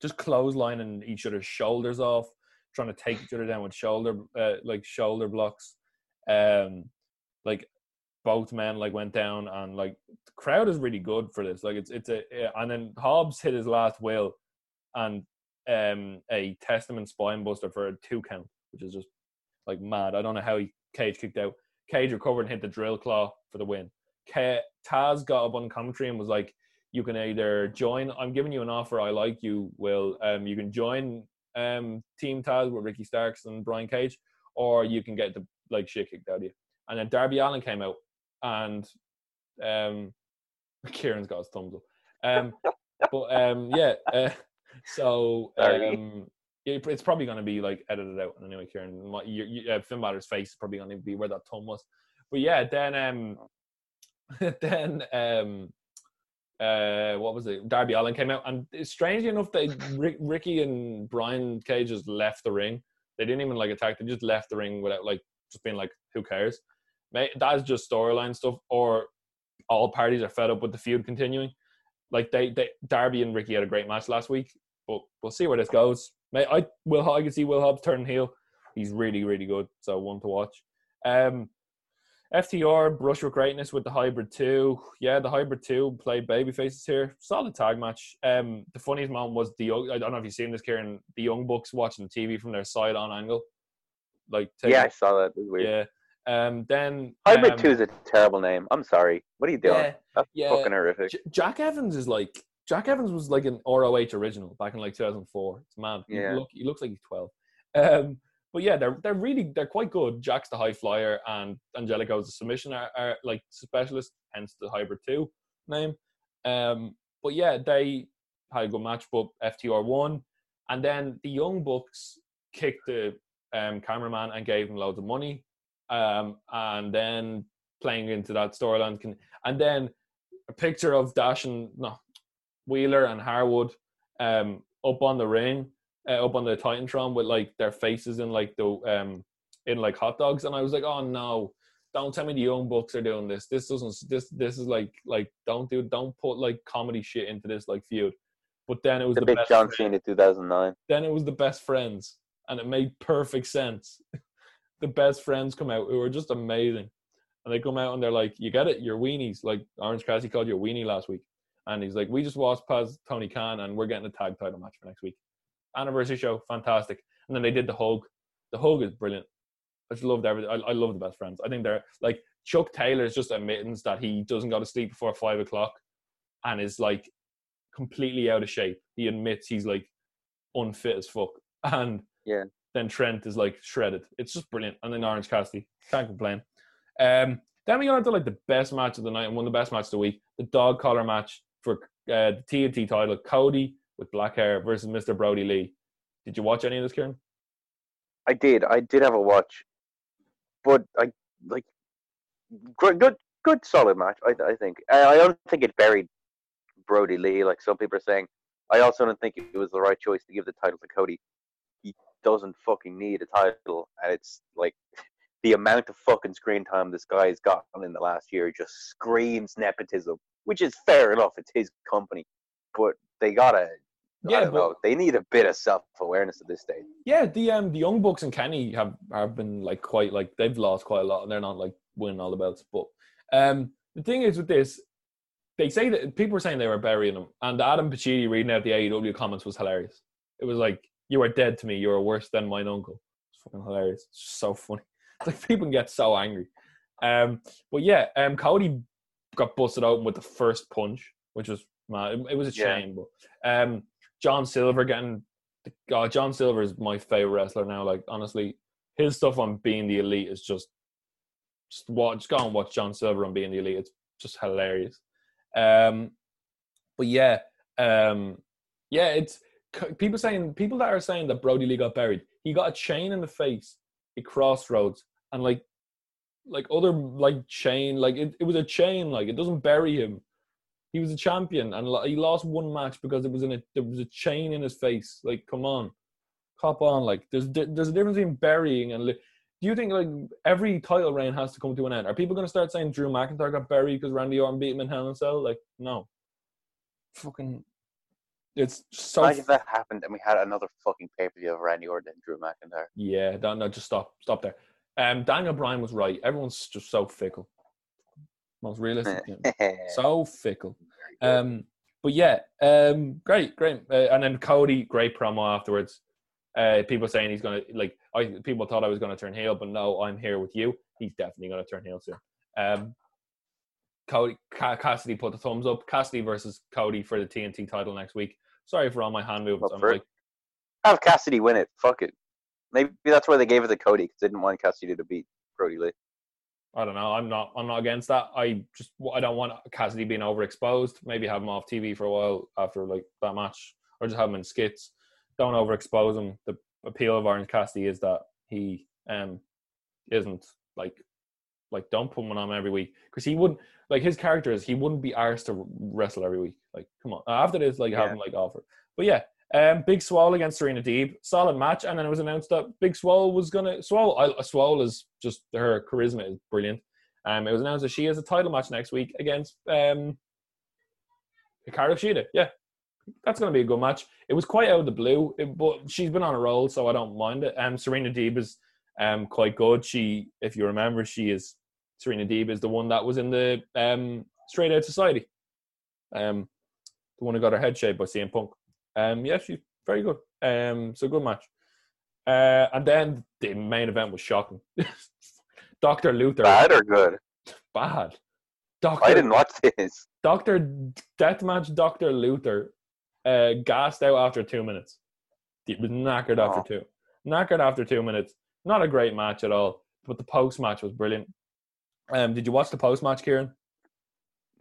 just clotheslining each other's shoulders off, trying to take each other down with shoulder uh, like shoulder blocks. Um, like both men like went down and like the crowd is really good for this. Like it's it's a and then Hobbs hit his last will and um a testament spine buster for a two count, which is just like mad. I don't know how he Cage kicked out. Cage recovered and hit the drill claw for the win. Ke- Taz got up on commentary and was like, "You can either join. I'm giving you an offer. I like you. Will um, you can join um, Team Taz with Ricky Starks and Brian Cage, or you can get the like shit kicked out of you." And then Darby Allin came out, and um, Kieran's got his thumbs up. Um, but um, yeah, uh, so um, it's probably going to be like edited out anyway. Kieran, My- you, you, uh, Finn Balor's face is probably going to be where that thumb was. But yeah, then um, then um, uh, what was it? Darby Allin came out, and strangely enough, they Rick, Ricky and Brian Cage just left the ring. They didn't even like attack; they just left the ring without like just being like, "Who cares?" That's just storyline stuff, or all parties are fed up with the feud continuing. Like they, they Darby and Ricky had a great match last week, but we'll see where this goes. May I will I can see Will Hobbs turn heel. He's really really good, so one to watch. Um, FTR brush with greatness with the hybrid two. Yeah, the hybrid two played baby faces here. Solid tag match. Um, the funniest moment was the young- I don't know if you've seen this, Kieran. The young bucks watching the TV from their side on angle, like Yeah, I saw that. It was weird. yeah. Um, then Hybrid um, Two is a terrible name. I'm sorry. What are you doing? Yeah, That's yeah. fucking horrific. J- Jack Evans is like Jack Evans was like an ROH original back in like 2004. It's mad. He Yeah. look he looks like he's 12. Um, but yeah, they're they're really they're quite good. Jack's the high flyer and Angelico's the submission are, are like specialist, hence the hybrid two name. Um, but yeah, they had a good match, but FTR won, and then the Young Bucks kicked the um, cameraman and gave him loads of money, um, and then playing into that storyline can, and then a picture of Dash and no Wheeler and Harwood um, up on the ring, uh, up on the Titantron with like their faces in like the um in like hot dogs, and I was like, oh no, don't tell me the Young Bucks are doing this. This doesn't. This this is like like don't do don't put like comedy shit into this like feud. But then it was The the, big best John Cena 2009. then it was the best friends, and it made perfect sense. the best friends come out who are just amazing, and they come out and they're like, "You get it, you're weenies." Like Orange Cassidy called you a weenie last week, and he's like, "We just watched past Tony Khan, and we're getting a tag title match for next week." Anniversary show, fantastic. And then they did the hug. The hug is brilliant. I just loved everything. I, I love the best friends. I think they're like Chuck Taylor's just admittance that he doesn't go to sleep before five o'clock, and is like completely out of shape. He admits he's like unfit as fuck. And Yeah. Then Trent is like shredded. It's just brilliant. And then Orange Cassidy. Can't complain. Um, then we got into like the best match of the night and one of the best matches of the week. The dog collar match for uh, the TNT title. Cody with black hair versus Mr. Brodie Lee. Did you watch any of this, Kieran? I did. I did have a watch, but I like good, good, solid match. I, I think. I, I don't think it buried Brodie Lee like some people are saying. I also don't think it was the right choice to give the title to Cody. Doesn't fucking need a title, and it's like the amount of fucking screen time this guy's gotten in the last year just screams nepotism, which is fair enough. It's his company, but they gotta. Yeah, but- know. They need a bit of self awareness at this stage. Yeah, the um the Young Bucks and Kenny have have been like quite like they've lost quite a lot and they're not like winning all the belts. But um the thing is with this, they say that people were saying they were burying him, and Adam Pacitti reading out the AEW comments was hilarious. It was like you are dead to me. You are worse than mine uncle. It's fucking hilarious. It's so funny. It's like people get so angry. Um, but yeah, um, Cody got busted open with the first punch, which was man, it, it was a Yeah. shame. But um, John Silver getting God, John Silver is my favorite wrestler now. Like honestly, his stuff on being the elite is just just watch. Just go and watch John Silver on being the elite. It's just hilarious. Um, but yeah, um, yeah, it's people saying people that are saying that Brodie Lee got buried. He got a chain in the face at Crossroads, and like like other like chain, like it, it was a chain. Like it doesn't bury him. He was a champion, and he lost one match because it was in a there was a chain in his face. Like, come on, cop on. Like, there's there's a difference between burying and. Li- do you think like every title reign has to come to an end? Are people going to start saying Drew McIntyre got buried because Randy Orton beat him in Hell in a Cell? Like, no. Fucking, it's so. Imagine if that happened and we had another fucking pay per view of Randy Orton and Drew McIntyre. Yeah, no, no, just stop, stop there. Um, Daniel Bryan was right. Everyone's just so fickle. Most realistic, so fickle. Um, but yeah, um, great, great. Uh, and then Cody, great promo afterwards. Uh, people saying he's gonna like. I people thought I was gonna turn heel, but no, I'm here with you. He's definitely gonna turn heel soon. Um, Cody Cassidy put the thumbs up. Cassidy versus Cody for the TNT title next week. Sorry for all my hand movements. I'm like, have Cassidy win it. Fuck it. Maybe that's why they gave it to Cody because they didn't want Cassidy to beat Brodie Lee. I don't know. I'm not. I'm not against that. I just. I don't want Cassidy being overexposed. Maybe have him off TV for a while after like that match, or just have him in skits. Don't overexpose him. The appeal of Orange Cassidy is that he um isn't like like don't put one on every week because he wouldn't like his character is he wouldn't be arsed to wrestle every week. Like come on, after this like yeah. have him like offer. But yeah, um, Big Swole against Serena Deeb, solid match, and then it was announced that Big Swole was gonna Swole. I, Swole is just her charisma is brilliant. Um, it was announced that she has a title match next week against um, Hikaru Shida. Yeah, that's gonna be a good match. It was quite out of the blue, it, but she's been on a roll, so I don't mind it. Um, Serena Deeb is um quite good. She, if you remember, she is Serena Deeb is the one that was in the um Straight Out Society. Um, the one who got her head shaved by CM Punk. Um, yeah, she's very good. Um, so good match. Uh, and then the main event was shocking. Doctor Luther. Bad or good? Bad. Doctor. I didn't watch this. Doctor Deathmatch. Doctor Luther uh, gassed out after two minutes. He was knackered oh. after two. Knackered after two minutes. Not a great match at all, but the post match was brilliant. Um, did you watch the post match, Kieran?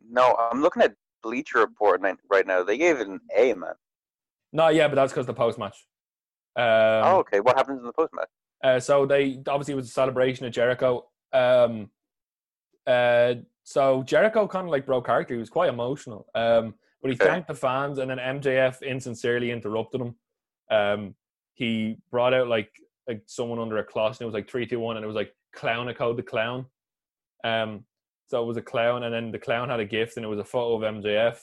No, I'm looking at Bleacher Report right now. They gave it an A, man. No, yeah, but that's because the post match. Um, oh, okay. What happens in the post match? Uh, so they obviously it was a celebration of Jericho. Um, uh, so Jericho kind of like broke character. He was quite emotional. Um, but he okay. thanked the fans, and then MJF insincerely interrupted him. Um, he brought out like like someone under a cloth, and it was like three, two, one, and it was like clown Clownico the clown. Um, so it was a clown, and then the clown had a gift, and it was a photo of MJF.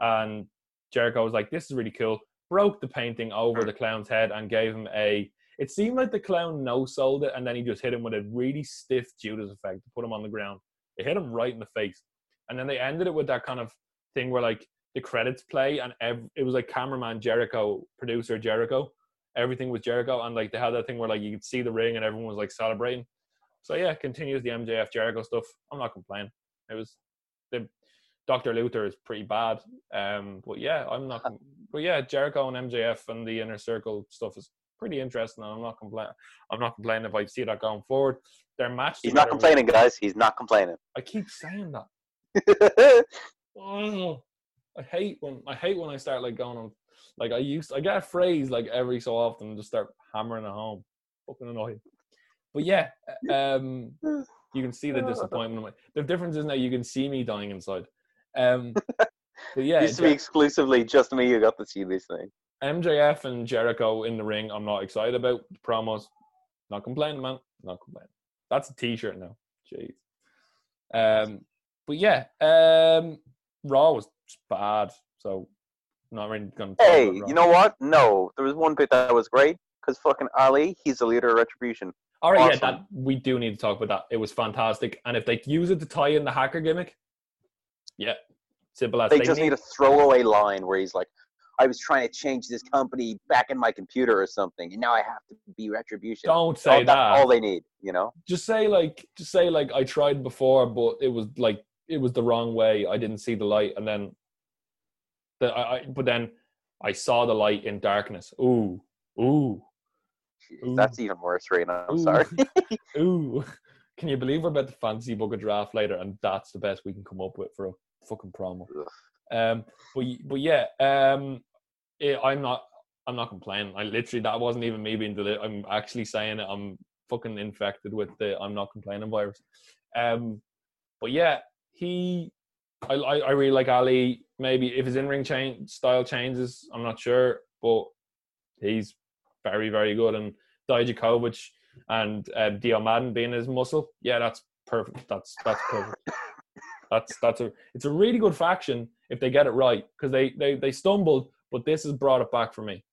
And Jericho was like, "This is really cool." broke the painting over the clown's head and gave him a. It seemed like the clown no sold it, and then he just hit him with a really stiff Judas effect to put him on the ground. It hit him right in the face, and then they ended it with that kind of thing where like the credits play, and ev- it was like cameraman Jericho, producer Jericho, everything was Jericho, and like they had that thing where like you could see the ring and everyone was like celebrating. So yeah, continues the MJF Jericho stuff. I'm not complaining. It was the Dr. Luther is pretty bad. Um, but yeah, I'm not. But yeah, Jericho and MJF and the inner circle stuff is pretty interesting. And I'm not complaining. I'm not complaining if I see that going forward. Their match. He's not complaining, guys. He's not complaining. I keep saying that. oh, I hate when I hate when I start like going on. Like I used, I get a phrase like every so often and just start hammering it home. Fucking annoying. But yeah, um, you can see the disappointment. The difference is now you can see me dying inside. Um, but yeah, used to be exclusively just me who got to see this thing. MJF and Jericho in the ring. I'm not excited about the promos. Not complaining, man. Not complaining. That's a T-shirt now. Jeez. Um, but yeah, um, Raw was bad, so not really going to. Hey, you know what? No, there was one bit that was great because fucking Ali, he's the leader of Retribution. All right, awesome. yeah, that we do need to talk about that. It was fantastic, and if they use it to tie in the hacker gimmick, yeah, simple as they, they just need, need a throwaway line where he's like, "I was trying to change this company back in my computer or something, and now I have to be retribution." Don't say all, that. all they need, you know. Just say like, just say like, I tried before, but it was like it was the wrong way. I didn't see the light, and then the I, I but then I saw the light in darkness. Ooh, ooh. Jeez, that's even worse, Rena. I'm ooh. sorry. ooh. Can you believe we're about to fancy book a draft later, and that's the best we can come up with for a fucking promo. Um, but but yeah, um, it, I'm not I'm not complaining. I literally that wasn't even me being deli- I'm actually saying it. I'm fucking infected with the I'm not complaining virus. Um, but yeah, he I, I, I really like Ali. Maybe if his in ring change style changes, I'm not sure, but he's very very good. And Dijakovic and uh, Dio Maddin being his muscle, yeah, that's perfect. That's that's perfect. That's that's a it's a really good faction if they get it right because they, they they stumbled, but this has brought it back for me.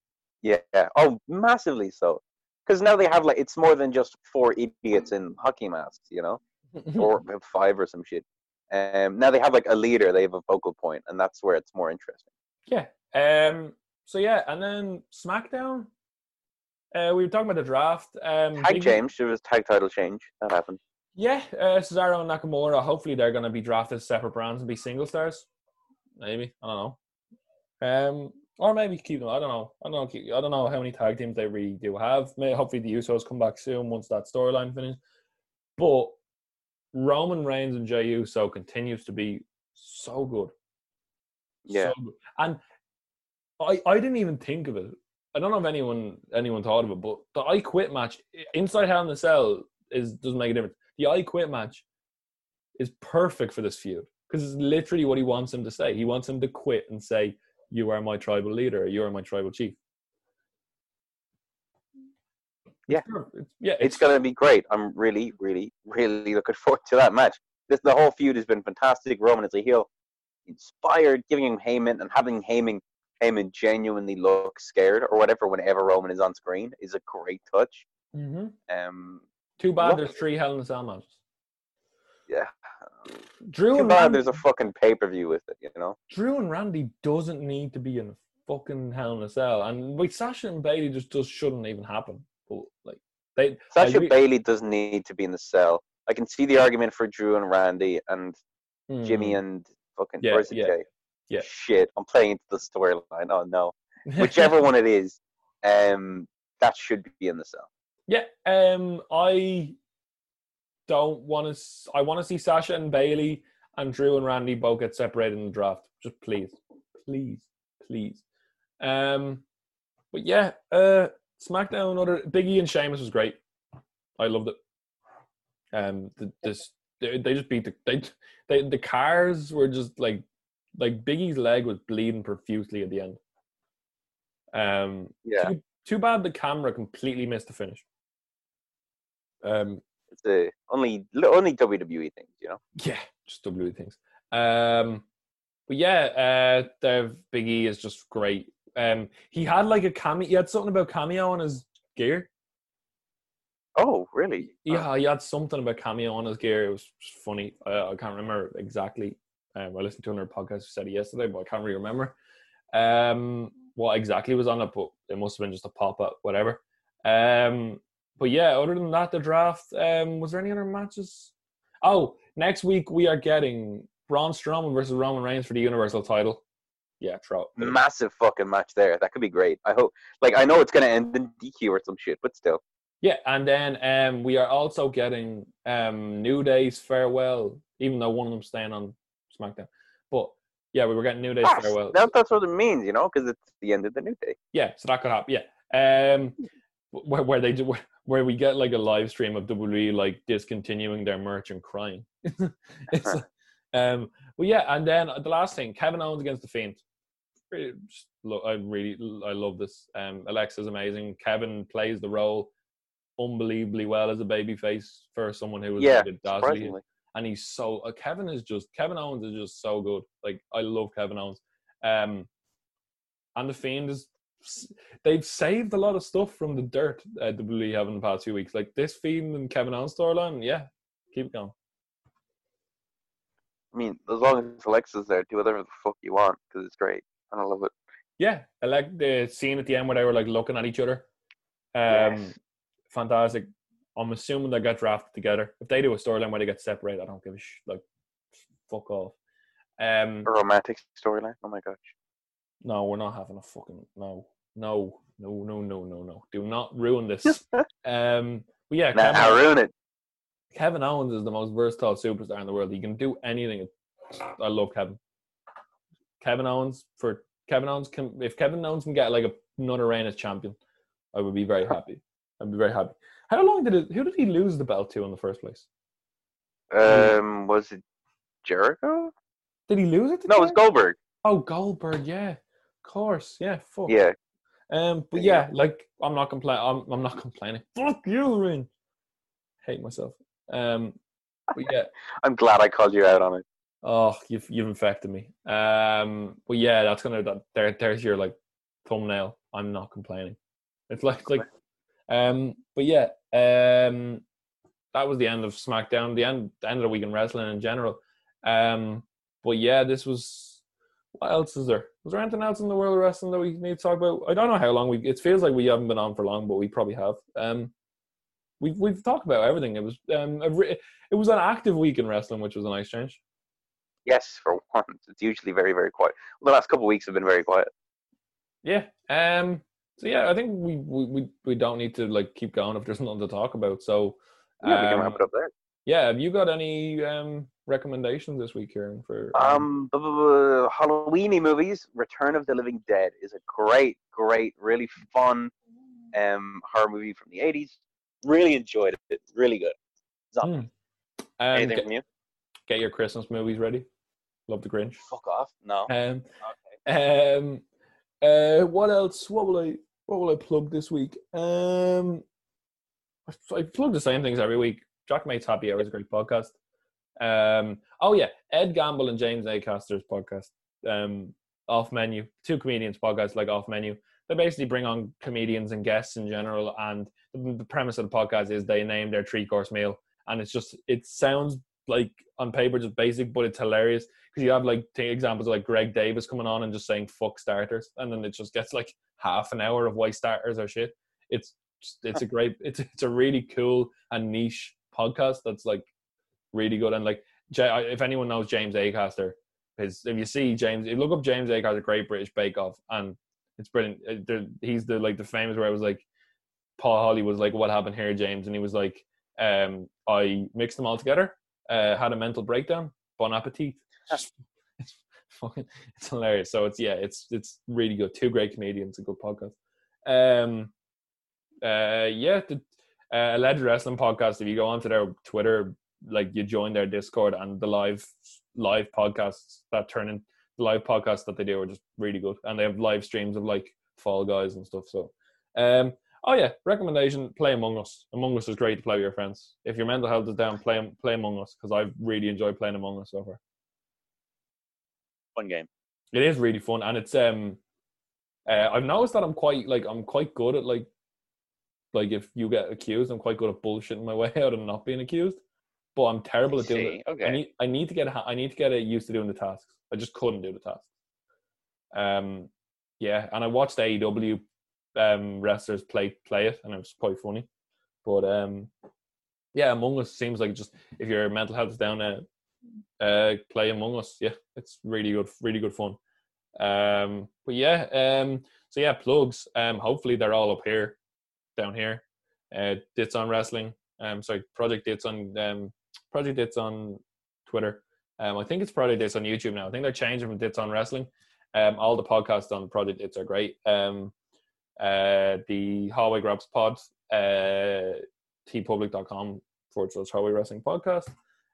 Yeah. Oh, massively so. Because now they have like it's more than just four idiots in hockey masks, you know, or five or some shit. Um, now they have like a leader. They have a focal point, and that's where it's more interesting. Yeah. Um. So yeah, and then SmackDown. Uh, we were talking about the draft. Um, tag change. There was tag title change. That happened. Yeah, uh, Cesaro and Nakamura. Hopefully, they're going to be drafted as separate brands and be single stars. Maybe I don't know. Um, or maybe keep them. I don't know. I don't know. I don't know how many tag teams they really do have. Maybe, hopefully, the Usos come back soon once that storyline finishes. But Roman Reigns and Jey Uso continues to be so good. Yeah. So good. And I, I didn't even think of it. I don't know if anyone anyone thought of it, but the I Quit match inside Hell in the Cell is doesn't make a difference. The I Quit match is perfect for this feud because it's literally what he wants him to say. He wants him to quit and say, "You are my tribal leader. You are my tribal chief." Yeah. It's, yeah, It's going to be great. I'm really, really, really looking forward to that match. This the whole feud has been fantastic. Roman as a heel, inspired, giving him Heyman and having Heyman Heyman genuinely look scared or whatever whenever Roman is on screen is a great touch. hmm Um, Too bad Look- there's three Hell in a Cell matches. yeah. Drew Too and bad Randy, there's a fucking pay per view with it. You know. Drew and Randy doesn't need to be in a fucking Hell in a Cell, and with Sasha and Bayley just just shouldn't even happen. But like they, Sasha I re- Bayley doesn't need to be in the cell. I can see the argument for Drew and Randy and Jimmy Mm, and fucking Yeah, yeah, Jey? Yeah. Shit, I'm playing into the storyline. Oh no. Whichever one it is, um, that should be in the cell. Yeah, um, I don't want to. I want to see Sasha and Bayley and Drew and Randy both get separated in the draft. Just please, please, please. Um, but yeah, uh, SmackDown. Other Biggie and Sheamus was great. I loved it. Um, the, this they, they just beat the they, they the cars were just like like Big E's leg was bleeding profusely at the end. Um, Yeah, too, too bad the camera completely missed the finish. Um, it's a only only WWE things, you know. yeah, just WWE things. Um, but yeah, uh, Dev Big E is just great. Um, he had like a cameo. He had something about cameo on his gear. Oh, really? Yeah, he had something about cameo on his gear. It was just funny. Uh, I can't remember exactly. Um, I listened to another podcast who said it yesterday, but I can't really remember um, what exactly was on it. But it must have been just a pop up, whatever. Um, but yeah, other than that, the draft. Um, was there any other matches? Oh, next week we are getting Braun Strowman versus Roman Reigns for the Universal title. Yeah, throw. Massive fucking match there. That could be great. I hope. Like, I know it's gonna end in DQ or some shit, but still. Yeah, and then um, we are also getting um, New Day's farewell, even though one of them staying on SmackDown. But yeah, we were getting New Day's Yes, farewell. that, that's what it means, you know, because it's the end of the new day. Yeah, so that could happen. Yeah, um, where where they do where, where we get like a live stream of WWE like discontinuing their merch and crying. it's, um, well, yeah, and then the last thing, Kevin Owens against the Fiend. I really I love this. Um, Alexa's amazing. Kevin plays the role unbelievably well as a babyface for someone who was Yeah, like a dazzling surprisingly. And he's so uh, Kevin is just Kevin Owens is just so good. Like I love Kevin Owens. Um, and the Fiend is they've saved a lot of stuff from the dirt uh, WWE have in the past few weeks. Like this Fiend and Kevin Owens storyline, yeah, keep going. I mean, as long as Alexa's there, do whatever the fuck you want because it's great, and I love it. Yeah, I like the scene at the end where they were like looking at each other. Um, Yes. fantastic. I'm assuming they get drafted together. If they do a storyline where they get separated, I don't give a sh- like fuck off. Um, A romantic storyline. Oh my gosh. No, we're not having a fucking no, no, no, no, no, no, no. Do not ruin this. um, but yeah, Nah, Kevin, ruin it. Kevin Owens is the most versatile superstar in the world. He can do anything. I love Kevin. Kevin Owens for Kevin Owens can if Kevin Owens can get like a, another reign as champion, I would be very happy. I'd be very happy. How long did it? Who did he lose the belt to in the first place? Um, was it Jericho? Did he lose it? To No, it was Goldberg. Oh, Goldberg. Yeah, of course. Yeah, fuck. Yeah. Um, but Yeah. yeah, like I'm not complaining. I'm, I'm not complaining. Fuck you, Rin. Hate myself. Um, but yeah. I'm glad I called you out on it. Oh, you've you've infected me. Um, but yeah, that's gonna that, there. There's your like thumbnail. I'm not complaining. It's like like, um, but yeah, um, that was the end of SmackDown. The end the end of the week in wrestling in general. Um, but yeah, this was. What else is there? Was there anything else in the world of wrestling that we need to talk about? I don't know how long we. It feels like we haven't been on for long, but we probably have. Um, we've we've talked about everything. It was um a re- it was an active week in wrestling, which was a nice change. Yes, for once. It's usually very, very quiet. The last couple of weeks have been very quiet. Yeah. Um. So yeah, I think we we we, don't need to like keep going if there's nothing to talk about. So Yeah, we can um, wrap it up there. yeah, have you got any um recommendations this week, Kieran? For Um, bu- Halloweeny movies. Return of the Living Dead is a great, great, really fun um horror movie from the eighties. Really enjoyed it. Really good. Hmm. um, Anything get, from you? get your Christmas movies ready. Love the Grinch. Fuck off. No. Um. Okay. Um. Uh. What else? What will I? What will I plug this week? Um. I, I plug the same things every week. Jack Mate's Happy Hour is a great podcast. Um. Oh yeah, Ed Gamble and James Acaster's podcast. Um. Off menu, two comedians podcast like Off Menu. They basically bring on comedians and guests in general, and the, the premise of the podcast is they name their three course meal, and it's just it sounds like on paper just basic, but it's hilarious because you have like take examples of like Greg Davies coming on and just saying fuck starters, and then it just gets like half an hour of why starters are shit. It's it's a great it's it's a really cool and niche podcast that's like really good and like if anyone knows James Acaster, his if you see James, look up James Acaster Great British Bake Off and it's brilliant. Uh, He's the like the famous where it was like Paul Holly was like, "What happened here, James?" and he was like, um, "I mixed them all together, uh, had a mental breakdown. Bon appetit." It's fucking, it's hilarious. So it's yeah, it's it's really good. Two great comedians, a good podcast. Um, uh, yeah, the uh, Alleged Wrestling podcast. If you go onto their Twitter, like you join their Discord and the live live podcasts that turn in the live podcasts that they do are just really good, and they have live streams of like Fall Guys and stuff. So, um, oh yeah, recommendation: play Among Us. Among Us is great to play with your friends. If your mental health is down, play play Among Us because I've really enjoyed playing Among Us so far. Fun game. It is really fun, and it's um, uh, I've noticed that I'm quite like I'm quite good at like, like if you get accused, I'm quite good at bullshitting my way out and not being accused. But I'm terrible at doing it. okay. I need I need to get I need to get used to doing the tasks. I just couldn't do the tasks. Um, yeah, and I watched AEW um wrestlers play play it, and it was quite funny. But um, yeah, Among Us seems like just if your mental health is down, uh, uh, play Among Us. Yeah, it's really good, really good fun. Um, but yeah, um, so yeah, plugs. Um, hopefully they're all up here, down here. Uh, Dits on wrestling. Um, sorry, Project Dits on um, Project Dits on Twitter. Um, I think it's Project Dits on YouTube now. I think they're changing from Dits on wrestling. Um, all the podcasts on Project Dits are great. Um, uh, the Hallway Graps Pod, uh, teepublic.com forward slash Hallway Wrestling Podcast.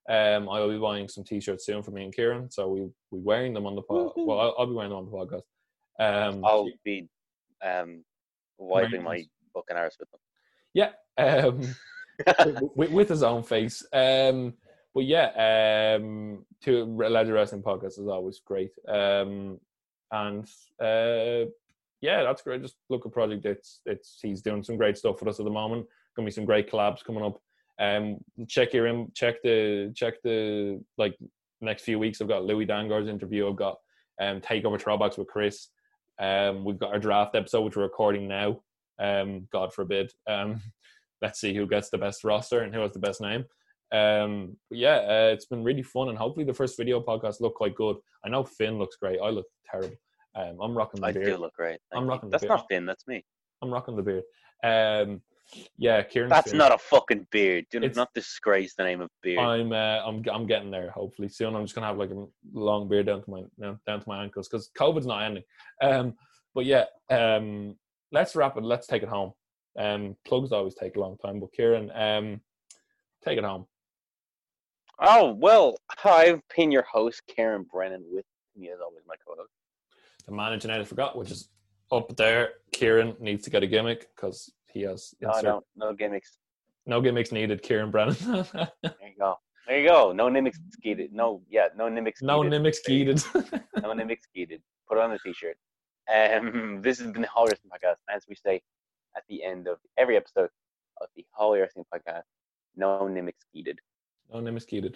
Um, I will be buying some t-shirts soon for me and Kieran, so we we wearing them on the pod. Woohoo. Well, I'll, I'll be wearing them on the podcast. Um, I'll be um, wiping my Nice. fucking arse with them. yeah, um, with, with his own face. Um, but yeah, um, to Legend Wrestling Podcast is always great. Um, and uh, yeah, that's great. Just look at Project. It's it's he's doing some great stuff with us at the moment. Gonna be some great collabs coming up. Um, check your in, check the check the like next few weeks. I've got Louis Dangoor's interview. I've got um takeover throwbacks with Chris. Um, we've got our draft episode which we're recording now. Um, God forbid. Um, let's see who gets the best roster and who has the best name. Um, yeah, uh, it's been really fun, and hopefully the first video podcast look quite good. I know Finn looks great. I look terrible. Um, I'm rocking the I beard. do look great. I'm Thank you. rocking the That's beard. not Finn. That's me. I'm rocking the beard. Um, yeah, Kieran. That's Finn. not a fucking beard. Do It's- not disgrace the name of beard. I'm uh, I'm I'm getting there. Hopefully soon. I'm just gonna have like a long beard down to my down down to my ankles because COVID's not ending. Um, but yeah, um, let's wrap it. Let's take it home. Um, plugs always take a long time, but Kieran, um, take it home. Oh well, I've been your host, Kieran Brennan, with me as always, my co-host. The manager I forgot, which is up there. Kieran needs to get a gimmick because he has No, insert- no, no gimmicks. no gimmicks needed. Kieran Brennan. There you go. There you go. No Nimix skeeted. No, yeah, no Nimix. no skeeted. Nimmix Geeted. No Nimix skeeted. Put on a t-shirt. Um, this has been the Hallway Wrestling Podcast. As we say at the end of every episode of the Hallway Wrestling Podcast, no Nimix skeeted. no Nimmix Geeted.